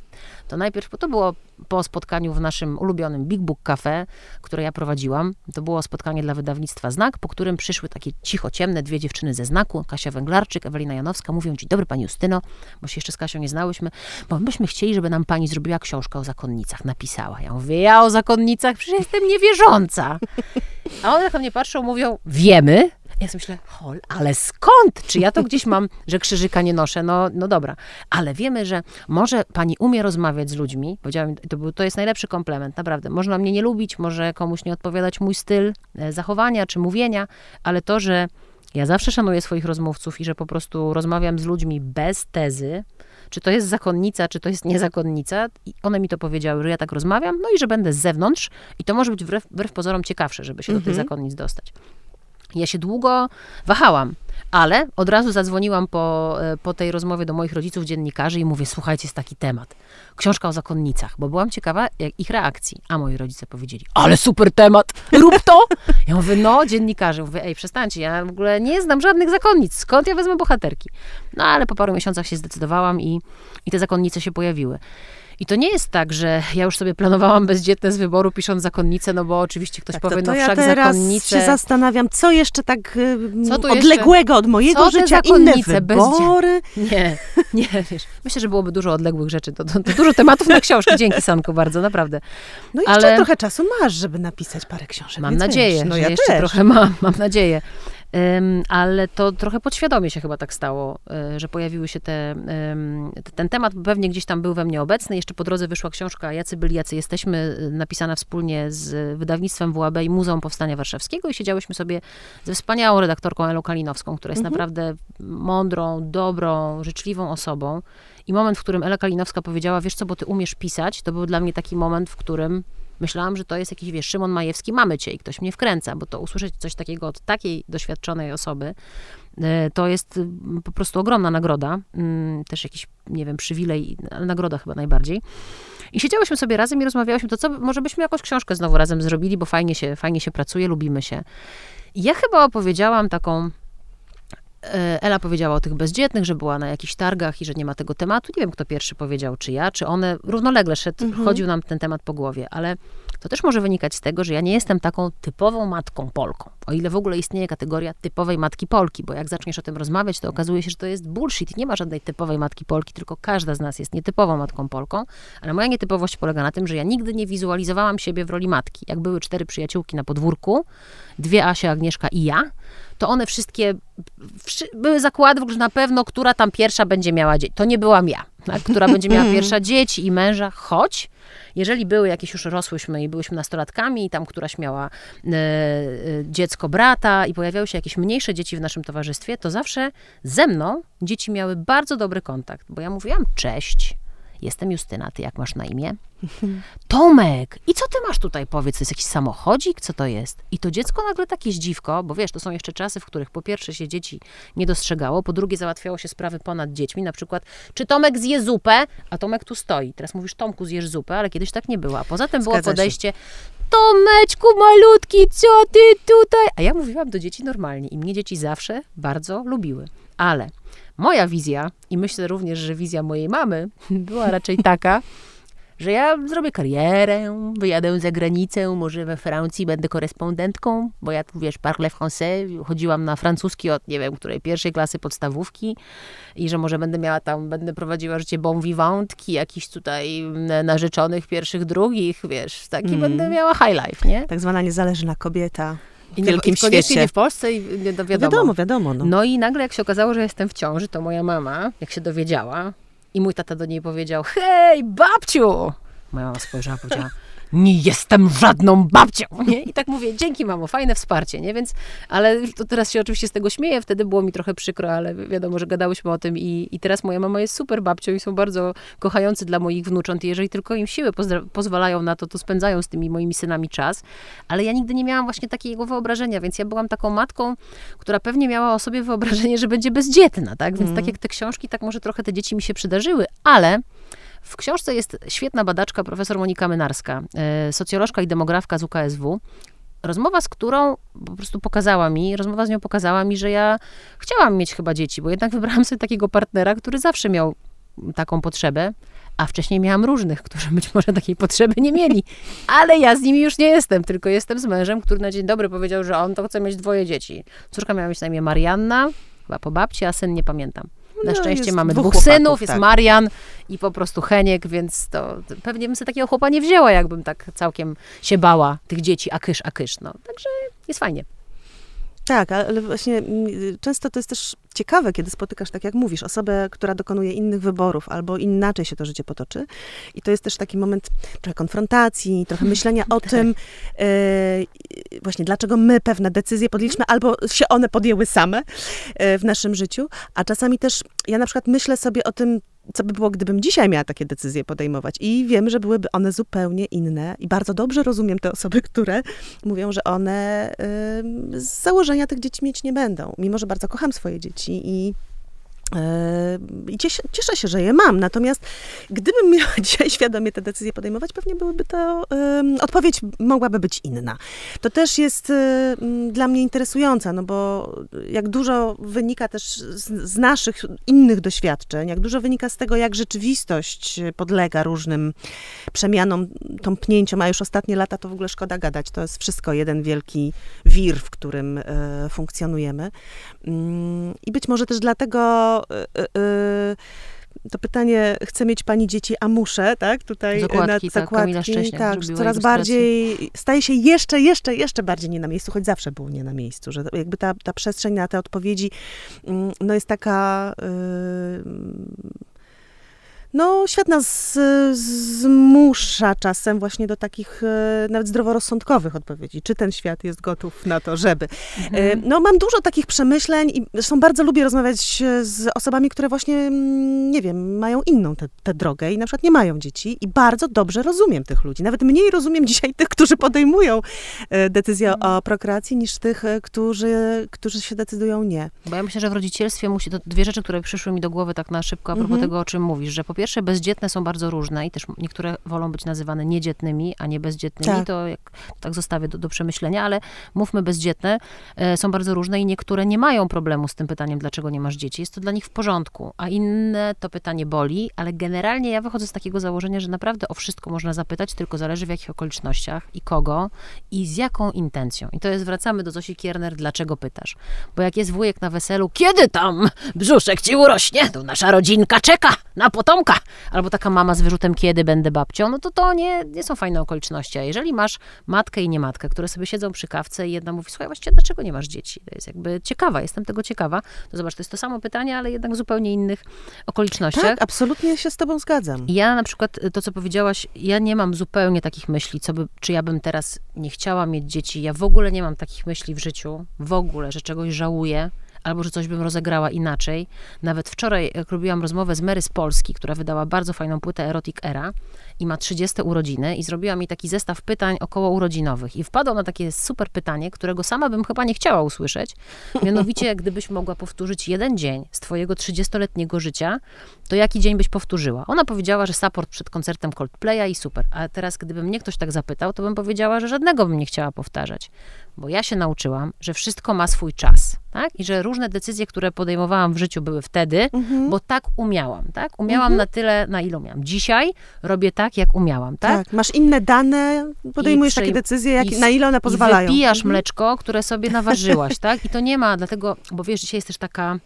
to najpierw, bo to było po spotkaniu w naszym ulubionym Big Book Cafe, które ja prowadziłam. To było spotkanie dla wydawnictwa Znak, po którym przyszły takie cicho ciemne dwie dziewczyny ze Znaku, Kasia Węglarczyk, Ewelina Janowska. Mówią, dzień dobry pani Justyno, bo się jeszcze z Kasią nie znałyśmy, bo myśmy chcieli, żeby nam pani zrobiła książkę o zakonnicach, napisała. Ja mówię, ja o zakonnicach? Przecież jestem niewierząca. A one na mnie patrzą, mówią, wiemy, ja sobie myślę, hol, ale skąd? Czy ja to gdzieś mam, że krzyżyka nie noszę? No, no dobra. Ale wiemy, że może pani umie rozmawiać z ludźmi. Powiedziałam, to, był, to jest najlepszy komplement, naprawdę. Można mnie nie lubić, może komuś nie odpowiadać mój styl e, zachowania czy mówienia, ale to, że ja zawsze szanuję swoich rozmówców i że po prostu rozmawiam z ludźmi bez tezy, czy to jest zakonnica, czy to jest niezakonnica. I one mi to powiedziały, że ja tak rozmawiam, no i że będę z zewnątrz i to może być wbrew, wbrew pozorom ciekawsze, żeby się do tych mhm. zakonnic dostać. Ja się długo wahałam, ale od razu zadzwoniłam po, e, po tej rozmowie do moich rodziców, dziennikarzy i mówię, słuchajcie, jest taki temat. Książka o zakonnicach, bo byłam ciekawa ich reakcji. A moi rodzice powiedzieli, ale super temat, rób to! Ja mówię, no, dziennikarze, mówię, ej, przestańcie, ja w ogóle nie znam żadnych zakonnic, skąd ja wezmę bohaterki? No ale po paru miesiącach się zdecydowałam i, i te zakonnice się pojawiły. I to nie jest tak, że ja już sobie planowałam bezdzietne z wyboru, pisząc zakonnicę, no bo oczywiście ktoś Tak, powie, to, to no ja wszak teraz się zastanawiam, co jeszcze tak y, Co odległego od mojego Co życia, inne wybory. Nie, nie, wiesz, myślę, że byłoby dużo odległych rzeczy, to, to, to dużo tematów na książki, dzięki Sanku bardzo, naprawdę. No jeszcze Ale- trochę czasu masz, żeby napisać parę książek. Mam nadzieję, wiesz, no ja jeszcze też. trochę mam, mam nadzieję. Ale to trochę podświadomie się chyba tak stało, y, że pojawiły się te, ten temat pewnie gdzieś tam był we mnie obecny. Jeszcze po drodze wyszła książka Jacy byli, jacy jesteśmy, y, napisana wspólnie z wydawnictwem WAB i Muzeum Powstania Warszawskiego i siedziałyśmy sobie ze wspaniałą redaktorką Elą Kalinowską, która jest naprawdę mądrą, dobrą, życzliwą osobą. I moment, w którym Ela Kalinowska powiedziała, wiesz co, bo ty umiesz pisać, to był dla mnie taki moment, w którym myślałam, że to jest jakiś, wiesz, Szymon Majewski, mamy cię i ktoś mnie wkręca, bo to usłyszeć coś takiego od takiej doświadczonej osoby, e, to jest y, po prostu ogromna nagroda. Mm, Też jakiś, nie wiem, przywilej, nagroda chyba najbardziej. I siedziałyśmy sobie razem i rozmawiałyśmy, to co, może byśmy jakąś książkę znowu razem zrobili, bo fajnie się, fajnie się pracuje, lubimy się. I ja chyba opowiedziałam taką Ela powiedziała o tych bezdzietnych, że była na jakichś targach i że nie ma tego tematu. Nie wiem, kto pierwszy powiedział, czy ja, czy one. Równolegle szedł, chodził nam ten temat po głowie, ale to też może wynikać z tego, że ja nie jestem taką typową matką Polką. O ile w ogóle istnieje kategoria typowej matki Polki, bo jak zaczniesz o tym rozmawiać, to okazuje się, że to jest bullshit. Nie ma żadnej typowej matki Polki, tylko każda z nas jest nietypową matką Polką. Ale moja nietypowość polega na tym, że ja nigdy nie wizualizowałam siebie w roli matki. Jak były cztery przyjaciółki na podwórku, dwie Asia, Agnieszka i ja, to one wszystkie wszy- były zakłady, że na pewno, która tam pierwsza będzie miała dzieci. To nie byłam ja, tak? która będzie miała pierwsza dzieci i męża, choć jeżeli były jakieś już rosłyśmy i byłyśmy nastolatkami i tam któraś miała e, e, dziecko brata i pojawiały się jakieś mniejsze dzieci w naszym towarzystwie, to zawsze ze mną dzieci miały bardzo dobry kontakt, bo ja mówiłam cześć, jestem Justyna, ty jak masz na imię? Tomek, i co ty masz tutaj, powiedz, to jest jakiś samochodzik, co to jest? I to dziecko nagle takie zdziwko, bo wiesz, to są jeszcze czasy, w których po pierwsze się dzieci nie dostrzegało, po drugie załatwiało się sprawy ponad dziećmi, na przykład, czy Tomek zje zupę, a Tomek tu stoi. Teraz mówisz, Tomku, zjesz zupę, ale kiedyś tak nie było. A poza tym było Zgadza się. podejście, Tomeczku malutki, co ty tutaj? A ja mówiłam do dzieci normalnie i mnie dzieci zawsze bardzo lubiły. Ale moja wizja, i myślę również, że wizja mojej mamy, była raczej taka, że ja zrobię karierę, wyjadę za granicę, może we Francji będę korespondentką, bo ja tu, wiesz, parle français, chodziłam na francuski od, nie wiem, której pierwszej klasy podstawówki i że może będę miała tam, będę prowadziła życie bon vivantki, jakichś tutaj mm, narzeczonych pierwszych, drugich, wiesz, taki będę miała high life, nie? Tak zwana niezależna kobieta I wielkim świecie. nie w Polsce i nie, no wiadomo. Wiadomo, wiadomo. No. No i nagle jak się okazało, że jestem w ciąży, to moja mama, jak się dowiedziała i mój tata do niej powiedział, hej, babciu! Moja mama spojrzała powiedziała, nie jestem żadną babcią, nie? I tak mówię, dzięki mamo, fajne wsparcie, nie? Więc, ale to teraz się oczywiście z tego śmieję, wtedy było mi trochę przykro, ale wiadomo, że gadałyśmy o tym i, i teraz moja mama jest super babcią i są bardzo kochający dla moich wnucząt i jeżeli tylko im siły pozwalają na to, to spędzają z tymi moimi synami czas, ale ja nigdy nie miałam właśnie takiego wyobrażenia, więc ja byłam taką matką, która pewnie miała o sobie wyobrażenie, że będzie bezdzietna, tak? Więc tak jak te książki, tak może trochę te dzieci mi się przydarzyły, ale w książce jest świetna badaczka, profesor Monika Mynarska, e, socjolożka i demografka z UKSW, rozmowa z którą po prostu pokazała mi, rozmowa z nią pokazała mi, że ja chciałam mieć chyba dzieci, bo jednak wybrałam sobie takiego partnera, który zawsze miał taką potrzebę, a wcześniej miałam różnych, którzy być może takiej potrzeby nie mieli. Ale ja z nimi już nie jestem, tylko jestem z mężem, który na dzień dobry powiedział, że on to chce mieć dwoje dzieci. Córka miała mieć na imię Marianna, chyba po babci, a syn nie pamiętam. Na No, szczęście mamy dwóch chłopaków, synów, jest tak. Marian i po prostu Heniek, więc to to pewnie bym sobie takiego chłopa nie wzięła, jakbym tak całkiem się bała tych dzieci, a kysz, a kysz. No. Także jest fajnie. Tak, ale właśnie mm, często to jest też ciekawe, kiedy spotykasz, tak jak mówisz, osobę, która dokonuje innych wyborów, albo inaczej się to życie potoczy. I to jest też taki moment trochę konfrontacji, trochę myślenia o tym, e, właśnie dlaczego my pewne decyzje podjęliśmy, albo się one podjęły same e, w naszym życiu. A czasami też, ja na przykład myślę sobie o tym, co by było, gdybym dzisiaj miała takie decyzje podejmować. I wiem, że byłyby one zupełnie inne. I bardzo dobrze rozumiem te osoby, które mówią, że one ym, z założenia tych dzieci mieć nie będą. Mimo, że bardzo kocham swoje dzieci i I cieszę, się, że je mam. Natomiast gdybym miała dzisiaj świadomie te decyzje podejmować, pewnie byłyby to, odpowiedź mogłaby być inna. To też jest um, dla mnie interesujące, no bo jak dużo wynika też z, naszych innych doświadczeń, jak dużo wynika z tego, jak rzeczywistość podlega różnym przemianom, tąpnięciom, a już ostatnie lata to w ogóle szkoda gadać. To jest wszystko jeden wielki wir, w którym e, funkcjonujemy. Um, I być może też dlatego Y, y, y, to pytanie, chce mieć pani dzieci, a muszę, tak? Tutaj zakładki, na zakładki, tak, tak coraz bardziej, staje się jeszcze, jeszcze, jeszcze bardziej nie na miejscu, choć zawsze było nie na miejscu, że jakby ta, ta przestrzeń na te odpowiedzi, mm, no jest taka... Yy, no, świat nas zmusza czasem właśnie do takich e, nawet zdroworozsądkowych odpowiedzi. Czy ten świat jest gotów na to, żeby. Mhm. No, mam dużo takich przemyśleń i zresztą bardzo lubię rozmawiać z osobami, które właśnie, mm, nie wiem, mają inną tę drogę i na przykład nie mają dzieci i bardzo dobrze rozumiem tych ludzi. Nawet mniej rozumiem dzisiaj tych, którzy podejmują decyzję mhm. o prokreacji, niż tych, którzy, którzy się decydują nie. Bo ja myślę, że w rodzicielstwie musi, to dwie rzeczy, które przyszły mi do głowy tak na szybko a propos mhm. tego, o czym mówisz, że po pierwsze, bezdzietne są bardzo różne i też niektóre wolą być nazywane niedzietnymi, a nie bezdzietnymi. Tak. To jak, tak zostawię do, do, przemyślenia, ale mówmy bezdzietne, e, są bardzo różne i niektóre nie mają problemu z tym pytaniem, dlaczego nie masz dzieci. Jest to dla nich w porządku, a inne to pytanie boli, ale generalnie ja wychodzę z takiego założenia, że naprawdę o wszystko można zapytać, tylko zależy w jakich okolicznościach i kogo i z jaką intencją. I to jest, wracamy do Zosi Kierner, dlaczego pytasz? Bo jak jest wujek na weselu, kiedy tam brzuszek ci urośnie, to nasza rodzinka czeka na potomka albo taka mama z wyrzutem, kiedy będę babcią, no to to nie, nie są fajne okoliczności. A jeżeli masz matkę i nie matkę, które sobie siedzą przy kawce i jedna mówi, słuchaj, właściwie dlaczego nie masz dzieci? To jest jakby ciekawa, jestem tego ciekawa. To zobacz, to jest to samo pytanie, ale jednak w zupełnie innych okolicznościach. Tak, absolutnie się z tobą zgadzam. Ja na przykład, to co powiedziałaś, ja nie mam zupełnie takich myśli, co by, czy ja bym teraz nie chciała mieć dzieci. Ja w ogóle nie mam takich myśli w życiu, w ogóle, że czegoś żałuję albo że coś bym rozegrała inaczej. Nawet wczoraj, jak robiłam rozmowę z Mary z Polski, która wydała bardzo fajną płytę Erotic Era i ma 30 urodziny i zrobiła mi taki zestaw pytań około urodzinowych i wpadła na takie super pytanie, którego sama bym chyba nie chciała usłyszeć. Mianowicie, gdybyś mogła powtórzyć jeden dzień z twojego 30-letniego życia, to jaki dzień byś powtórzyła? Ona powiedziała, że support przed koncertem Coldplaya i super. A teraz, gdyby mnie ktoś tak zapytał, to bym powiedziała, że żadnego bym nie chciała powtarzać. Bo ja się nauczyłam, że wszystko ma swój czas, tak? I że różne decyzje, które podejmowałam w życiu były wtedy, mhm. bo tak umiałam, tak? Umiałam mhm. na tyle, na ile umiałam. Dzisiaj robię tak, jak umiałam, tak? tak masz inne dane, podejmujesz takie decyzje, jak, na ile one pozwalają. I wypijasz mhm. mleczko, które sobie naważyłaś, tak? I to nie ma, dlatego, bo wiesz, dzisiaj jest też taka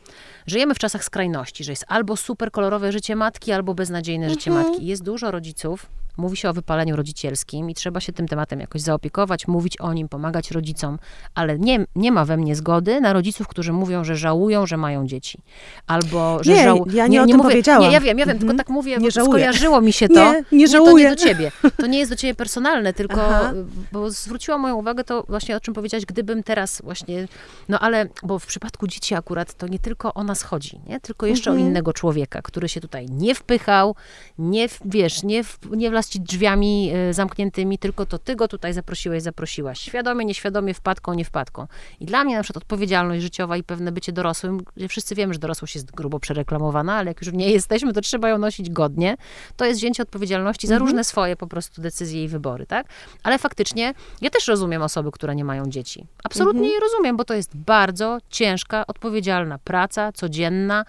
żyjemy w czasach skrajności, że jest albo super kolorowe życie matki, albo beznadziejne życie mhm. matki. Jest dużo rodziców, Mówi się o wypaleniu rodzicielskim i trzeba się tym tematem jakoś zaopiekować, mówić o nim, pomagać rodzicom, ale nie, nie ma we mnie zgody na rodziców, którzy mówią, że żałują, że mają dzieci. Albo, że nie. Ja nie, nie, o nie tym mówię, powiedziałam. Nie, ja wiem, ja wiem, tylko mhm. tak mówię, nie bo skojarzyło mi się to. Nie, nie żałuję. to nie do ciebie. To nie jest do ciebie personalne, tylko, Aha. bo zwróciła moją uwagę to właśnie o czym powiedziałaś, gdybym teraz właśnie, no ale, bo w przypadku dzieci akurat to nie tylko o nas chodzi, nie? tylko jeszcze mhm. o innego człowieka, który się tutaj nie wpychał, nie, wiesz, nie, w, nie wlazł ci drzwiami e, zamkniętymi, tylko to ty go tutaj zaprosiłeś, zaprosiłaś. Świadomie, nieświadomie, wpadką, nie wpadką. I dla mnie na przykład odpowiedzialność życiowa i pewne bycie dorosłym, wszyscy wiemy, że dorosłość jest grubo przereklamowana, ale jak już nie jesteśmy, to trzeba ją nosić godnie. To jest wzięcie odpowiedzialności za mhm. różne swoje po prostu decyzje i wybory, tak? Ale faktycznie ja też rozumiem osoby, które nie mają dzieci. Absolutnie mhm. je rozumiem, bo to jest bardzo ciężka, odpowiedzialna praca, codzienna,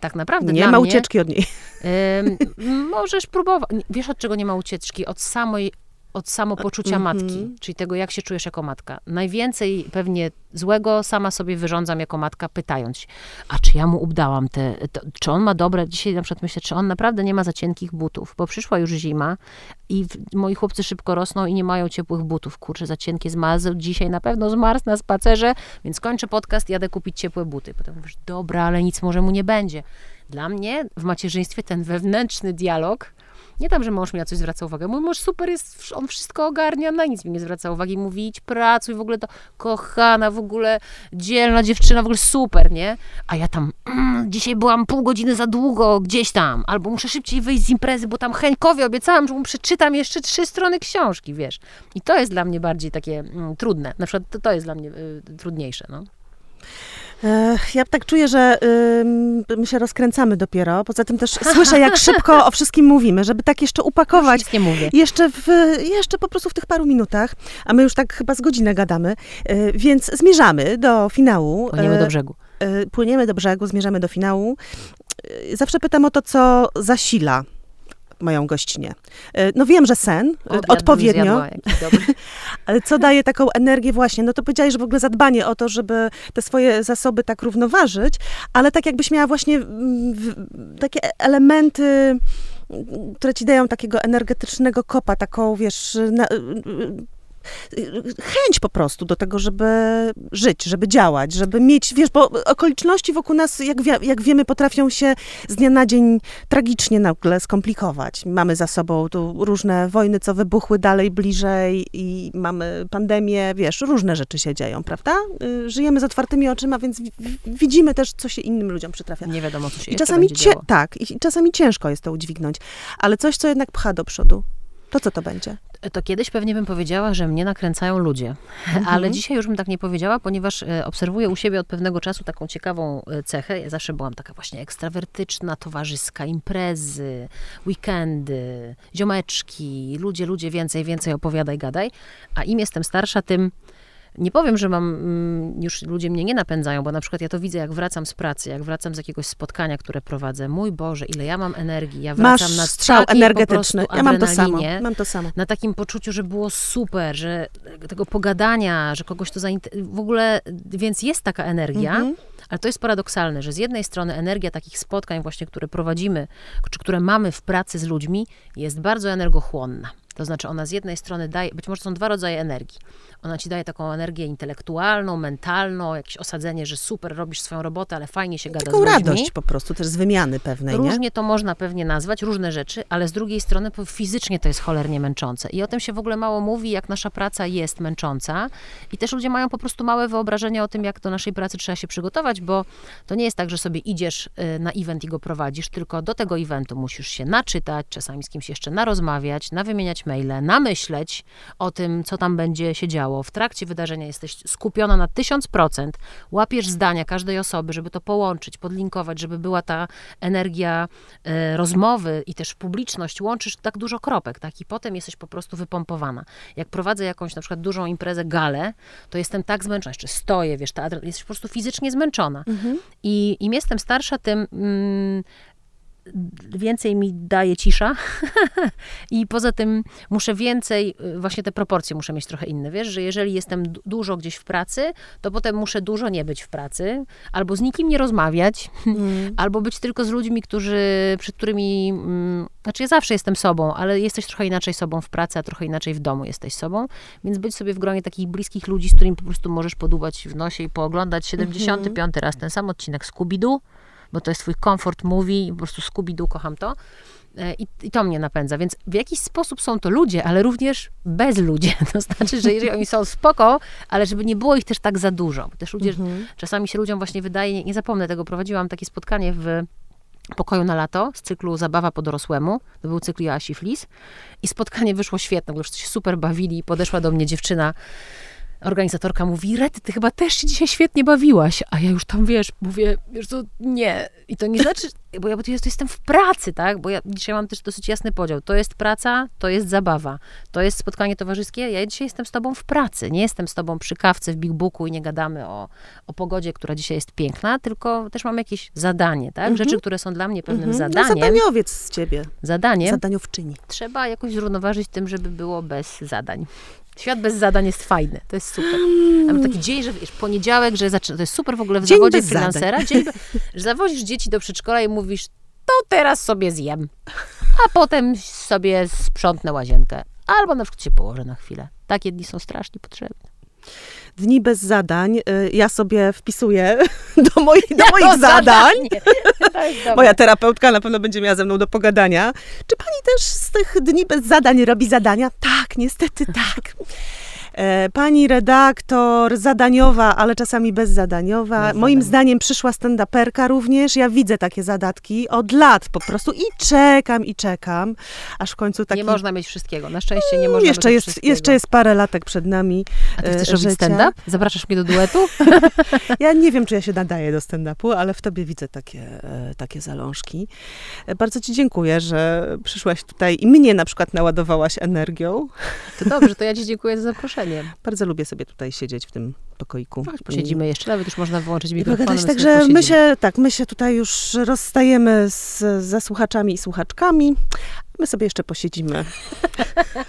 tak naprawdę Nie ma mnie, ucieczki od niej. możesz próbować. Wiesz, od czego nie ma ucieczki? Od samej od samopoczucia mm -hmm. matki, czyli tego, jak się czujesz jako matka. Najwięcej pewnie złego sama sobie wyrządzam jako matka, pytając, a czy ja mu ubdałam te, to, czy on ma dobre, dzisiaj na przykład myślę, czy on naprawdę nie ma za cienkich butów, bo przyszła już zima i moi chłopcy szybko rosną i nie mają ciepłych butów. Kurczę, za cienkie zmarzł, dzisiaj na pewno zmarzł na spacerze, więc kończę podcast, jadę kupić ciepłe buty. Potem mówisz, dobra, ale nic może mu nie będzie. Dla mnie w macierzyństwie ten wewnętrzny dialog nie tam, że mąż mi na coś zwraca uwagę. Mój mąż super jest, on wszystko ogarnia, na nic mi nie zwraca uwagi. Mówi, idź pracuj, w ogóle to kochana, w ogóle dzielna dziewczyna, w ogóle super, nie? A ja tam, mm, dzisiaj byłam pół godziny za długo gdzieś tam, albo muszę szybciej wyjść z imprezy, bo tam Henkowi obiecałam, że mu przeczytam jeszcze trzy strony książki, wiesz. I to jest dla mnie bardziej takie mm, trudne. Na przykład to, to jest dla mnie y, trudniejsze, no. Ja tak czuję, że y, my się rozkręcamy dopiero. Poza tym też słyszę, jak szybko o wszystkim mówimy, żeby tak jeszcze upakować. nie mówię. Jeszcze, w, jeszcze po prostu w tych paru minutach, a my już tak chyba z godzinę gadamy, y, więc zmierzamy do finału. Płyniemy do brzegu. Y, płyniemy do brzegu, zmierzamy do finału. Y, zawsze pytam o to, co zasila moją gościnę. No wiem, że sen, Obiad odpowiednio, zjadła, co daje taką energię właśnie? No to powiedziałeś, że w ogóle zadbanie o to, żeby te swoje zasoby tak równoważyć, ale tak jakbyś miała właśnie takie elementy, które ci dają takiego energetycznego kopa, taką, wiesz, na, chęć po prostu do tego, żeby żyć, żeby działać, żeby mieć, wiesz, bo okoliczności wokół nas, jak, wie, jak wiemy, potrafią się z dnia na dzień tragicznie nagle skomplikować. Mamy za sobą tu różne wojny, co wybuchły dalej, bliżej i mamy pandemię, wiesz, różne rzeczy się dzieją, prawda? Y, Żyjemy z otwartymi oczyma, więc wi- wi- widzimy też, co się innym ludziom przytrafia. Nie wiadomo, co się I czasami, cie, tak, i czasami ciężko jest to udźwignąć, ale coś, co jednak pcha do przodu, to co to będzie? To kiedyś pewnie bym powiedziała, że mnie nakręcają ludzie, Mhm. ale dzisiaj już bym tak nie powiedziała, ponieważ e, obserwuję u siebie od pewnego czasu taką ciekawą e, cechę. Ja zawsze byłam taka właśnie ekstrawertyczna, towarzyska, imprezy, weekendy, ziomeczki, ludzie, ludzie, więcej, więcej opowiadaj, gadaj. A im jestem starsza, tym nie powiem, że mam, mm, już ludzie mnie nie napędzają, bo na przykład ja to widzę, jak wracam z pracy, jak wracam z jakiegoś spotkania, które prowadzę. Mój Boże, ile ja mam energii. Ja Masz wracam na strzał energetyczny. Ja mam to samo. Mam to samo. na takim poczuciu, że było super, że tego pogadania, że kogoś to zainteresuje. W ogóle, więc jest taka energia, Mhm. ale to jest paradoksalne, że z jednej strony energia takich spotkań właśnie, które prowadzimy, czy które mamy w pracy z ludźmi, jest bardzo energochłonna. To znaczy ona z jednej strony daje, być może są dwa rodzaje energii. Ona ci daje taką energię intelektualną, mentalną, jakieś osadzenie, że super, robisz swoją robotę, ale fajnie się gada Taką radość po prostu, też z wymiany pewnej, nie? Różnie to można pewnie nazwać, różne rzeczy, ale z drugiej strony fizycznie to jest cholernie męczące. I o tym się w ogóle mało mówi, jak nasza praca jest męcząca. I też ludzie mają po prostu małe wyobrażenie o tym, jak do naszej pracy trzeba się przygotować, bo to nie jest tak, że sobie idziesz y, na event i go prowadzisz, tylko do tego eventu musisz się naczytać, czasami z kimś jeszcze narozmawiać, nawymieniać maile, namyśleć o tym, co tam będzie się działo. W trakcie wydarzenia jesteś skupiona na 1000%, łapiesz zdania każdej osoby, żeby to połączyć, podlinkować, żeby była ta energia e, rozmowy i też publiczność, łączysz tak dużo kropek, tak? I potem jesteś po prostu wypompowana. Jak prowadzę jakąś na przykład dużą imprezę, galę, to jestem tak zmęczona, jeszcze stoję, wiesz, ta, jesteś po prostu fizycznie zmęczona. I im jestem starsza, tym mm, więcej mi daje cisza. I poza tym muszę więcej, y, właśnie te proporcje muszę mieć trochę inne, wiesz, że jeżeli jestem du- dużo gdzieś w pracy, to potem muszę dużo nie być w pracy, albo z nikim nie rozmawiać, albo być tylko z ludźmi, którzy, przed którymi, mm, znaczy ja zawsze jestem sobą, ale jesteś trochę inaczej sobą w pracy, a trochę inaczej w domu jesteś sobą, więc być sobie w gronie takich bliskich ludzi, z którymi po prostu możesz podubać w nosie i pooglądać 75 raz ten sam odcinek Scooby-Doo, bo to jest twój comfort movie i po prostu Scooby-Doo, kocham to. E, I, I to mnie napędza, więc w jakiś sposób są to ludzie, ale również bez ludzie. To znaczy, że jeżeli oni są spoko, ale żeby nie było ich też tak za dużo. Bo też ludzie, czasami się ludziom właśnie wydaje, nie, nie zapomnę tego, prowadziłam takie spotkanie w pokoju na lato z cyklu Zabawa po dorosłemu. To był cykl Joasi Flis. I spotkanie wyszło świetne, bo już się super bawili. Podeszła do mnie dziewczyna, organizatorka mówi, Rety, ty chyba też się dzisiaj świetnie bawiłaś. A ja już tam, wiesz, mówię, wiesz co, nie. I to nie znaczy, bo ja bo tu jest- jestem w pracy, tak? Bo ja dzisiaj mam też dosyć jasny podział. To jest praca, to jest zabawa. To jest spotkanie towarzyskie. Ja dzisiaj jestem z tobą w pracy. Nie jestem z tobą przy kawce w Big Booku i nie gadamy o, o pogodzie, która dzisiaj jest piękna, tylko też mam jakieś zadanie, tak? Rzeczy, które są dla mnie pewnym Mhm. No, zadaniem. zadaniowiec z ciebie. zadaniem Zadaniowczyni. trzeba jakoś zrównoważyć tym, żeby było bez zadań. Świat bez zadań jest fajny, to jest super. A mam taki dzień, że wiesz, poniedziałek, że zaczyna, to jest super w ogóle w Dzień zawodzie freelancera, dzień, że zawozisz dzieci do przedszkola i mówisz, to teraz sobie zjem, a potem sobie sprzątnę łazienkę. Albo na przykład się położę na chwilę. Takie dni są strasznie potrzebne. Dni bez zadań. y, Ja sobie wpisuję do moich, do moich zadań. Moja terapeutka na pewno będzie miała ze mną do pogadania. Czy pani też z tych dni bez zadań robi zadania? Tak, niestety tak. E, pani redaktor zadaniowa, ale czasami bezzadaniowa. Bez Moim zdaniem przyszła stand-uperka również. Ja widzę takie zadatki od lat po prostu i czekam, i czekam, aż w końcu taki... Nie można mieć wszystkiego. Na szczęście nie można jeszcze mieć jest, wszystkiego. jeszcze jest parę latek przed nami. A ty e, chcesz robić stand-up? Zapraszasz mnie do duetu? Ja nie wiem, czy ja się nadaję do stand-upu, ale w tobie widzę takie, e, takie zalążki. Bardzo ci dziękuję, że przyszłaś tutaj i mnie na przykład naładowałaś energią. To dobrze, to ja ci dziękuję za zaproszenie. Bardzo lubię sobie tutaj siedzieć w tym pokoiku. Chodź, posiedzimy jeszcze, nawet już można wyłączyć I mikrofon. pogadać. Także my się, tak, my się tutaj już rozstajemy z, ze słuchaczami i słuchaczkami. My sobie jeszcze posiedzimy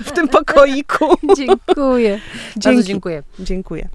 w tym pokoiku. Dziękuję. Bardzo Dzięki. dziękuję. Dziękuję.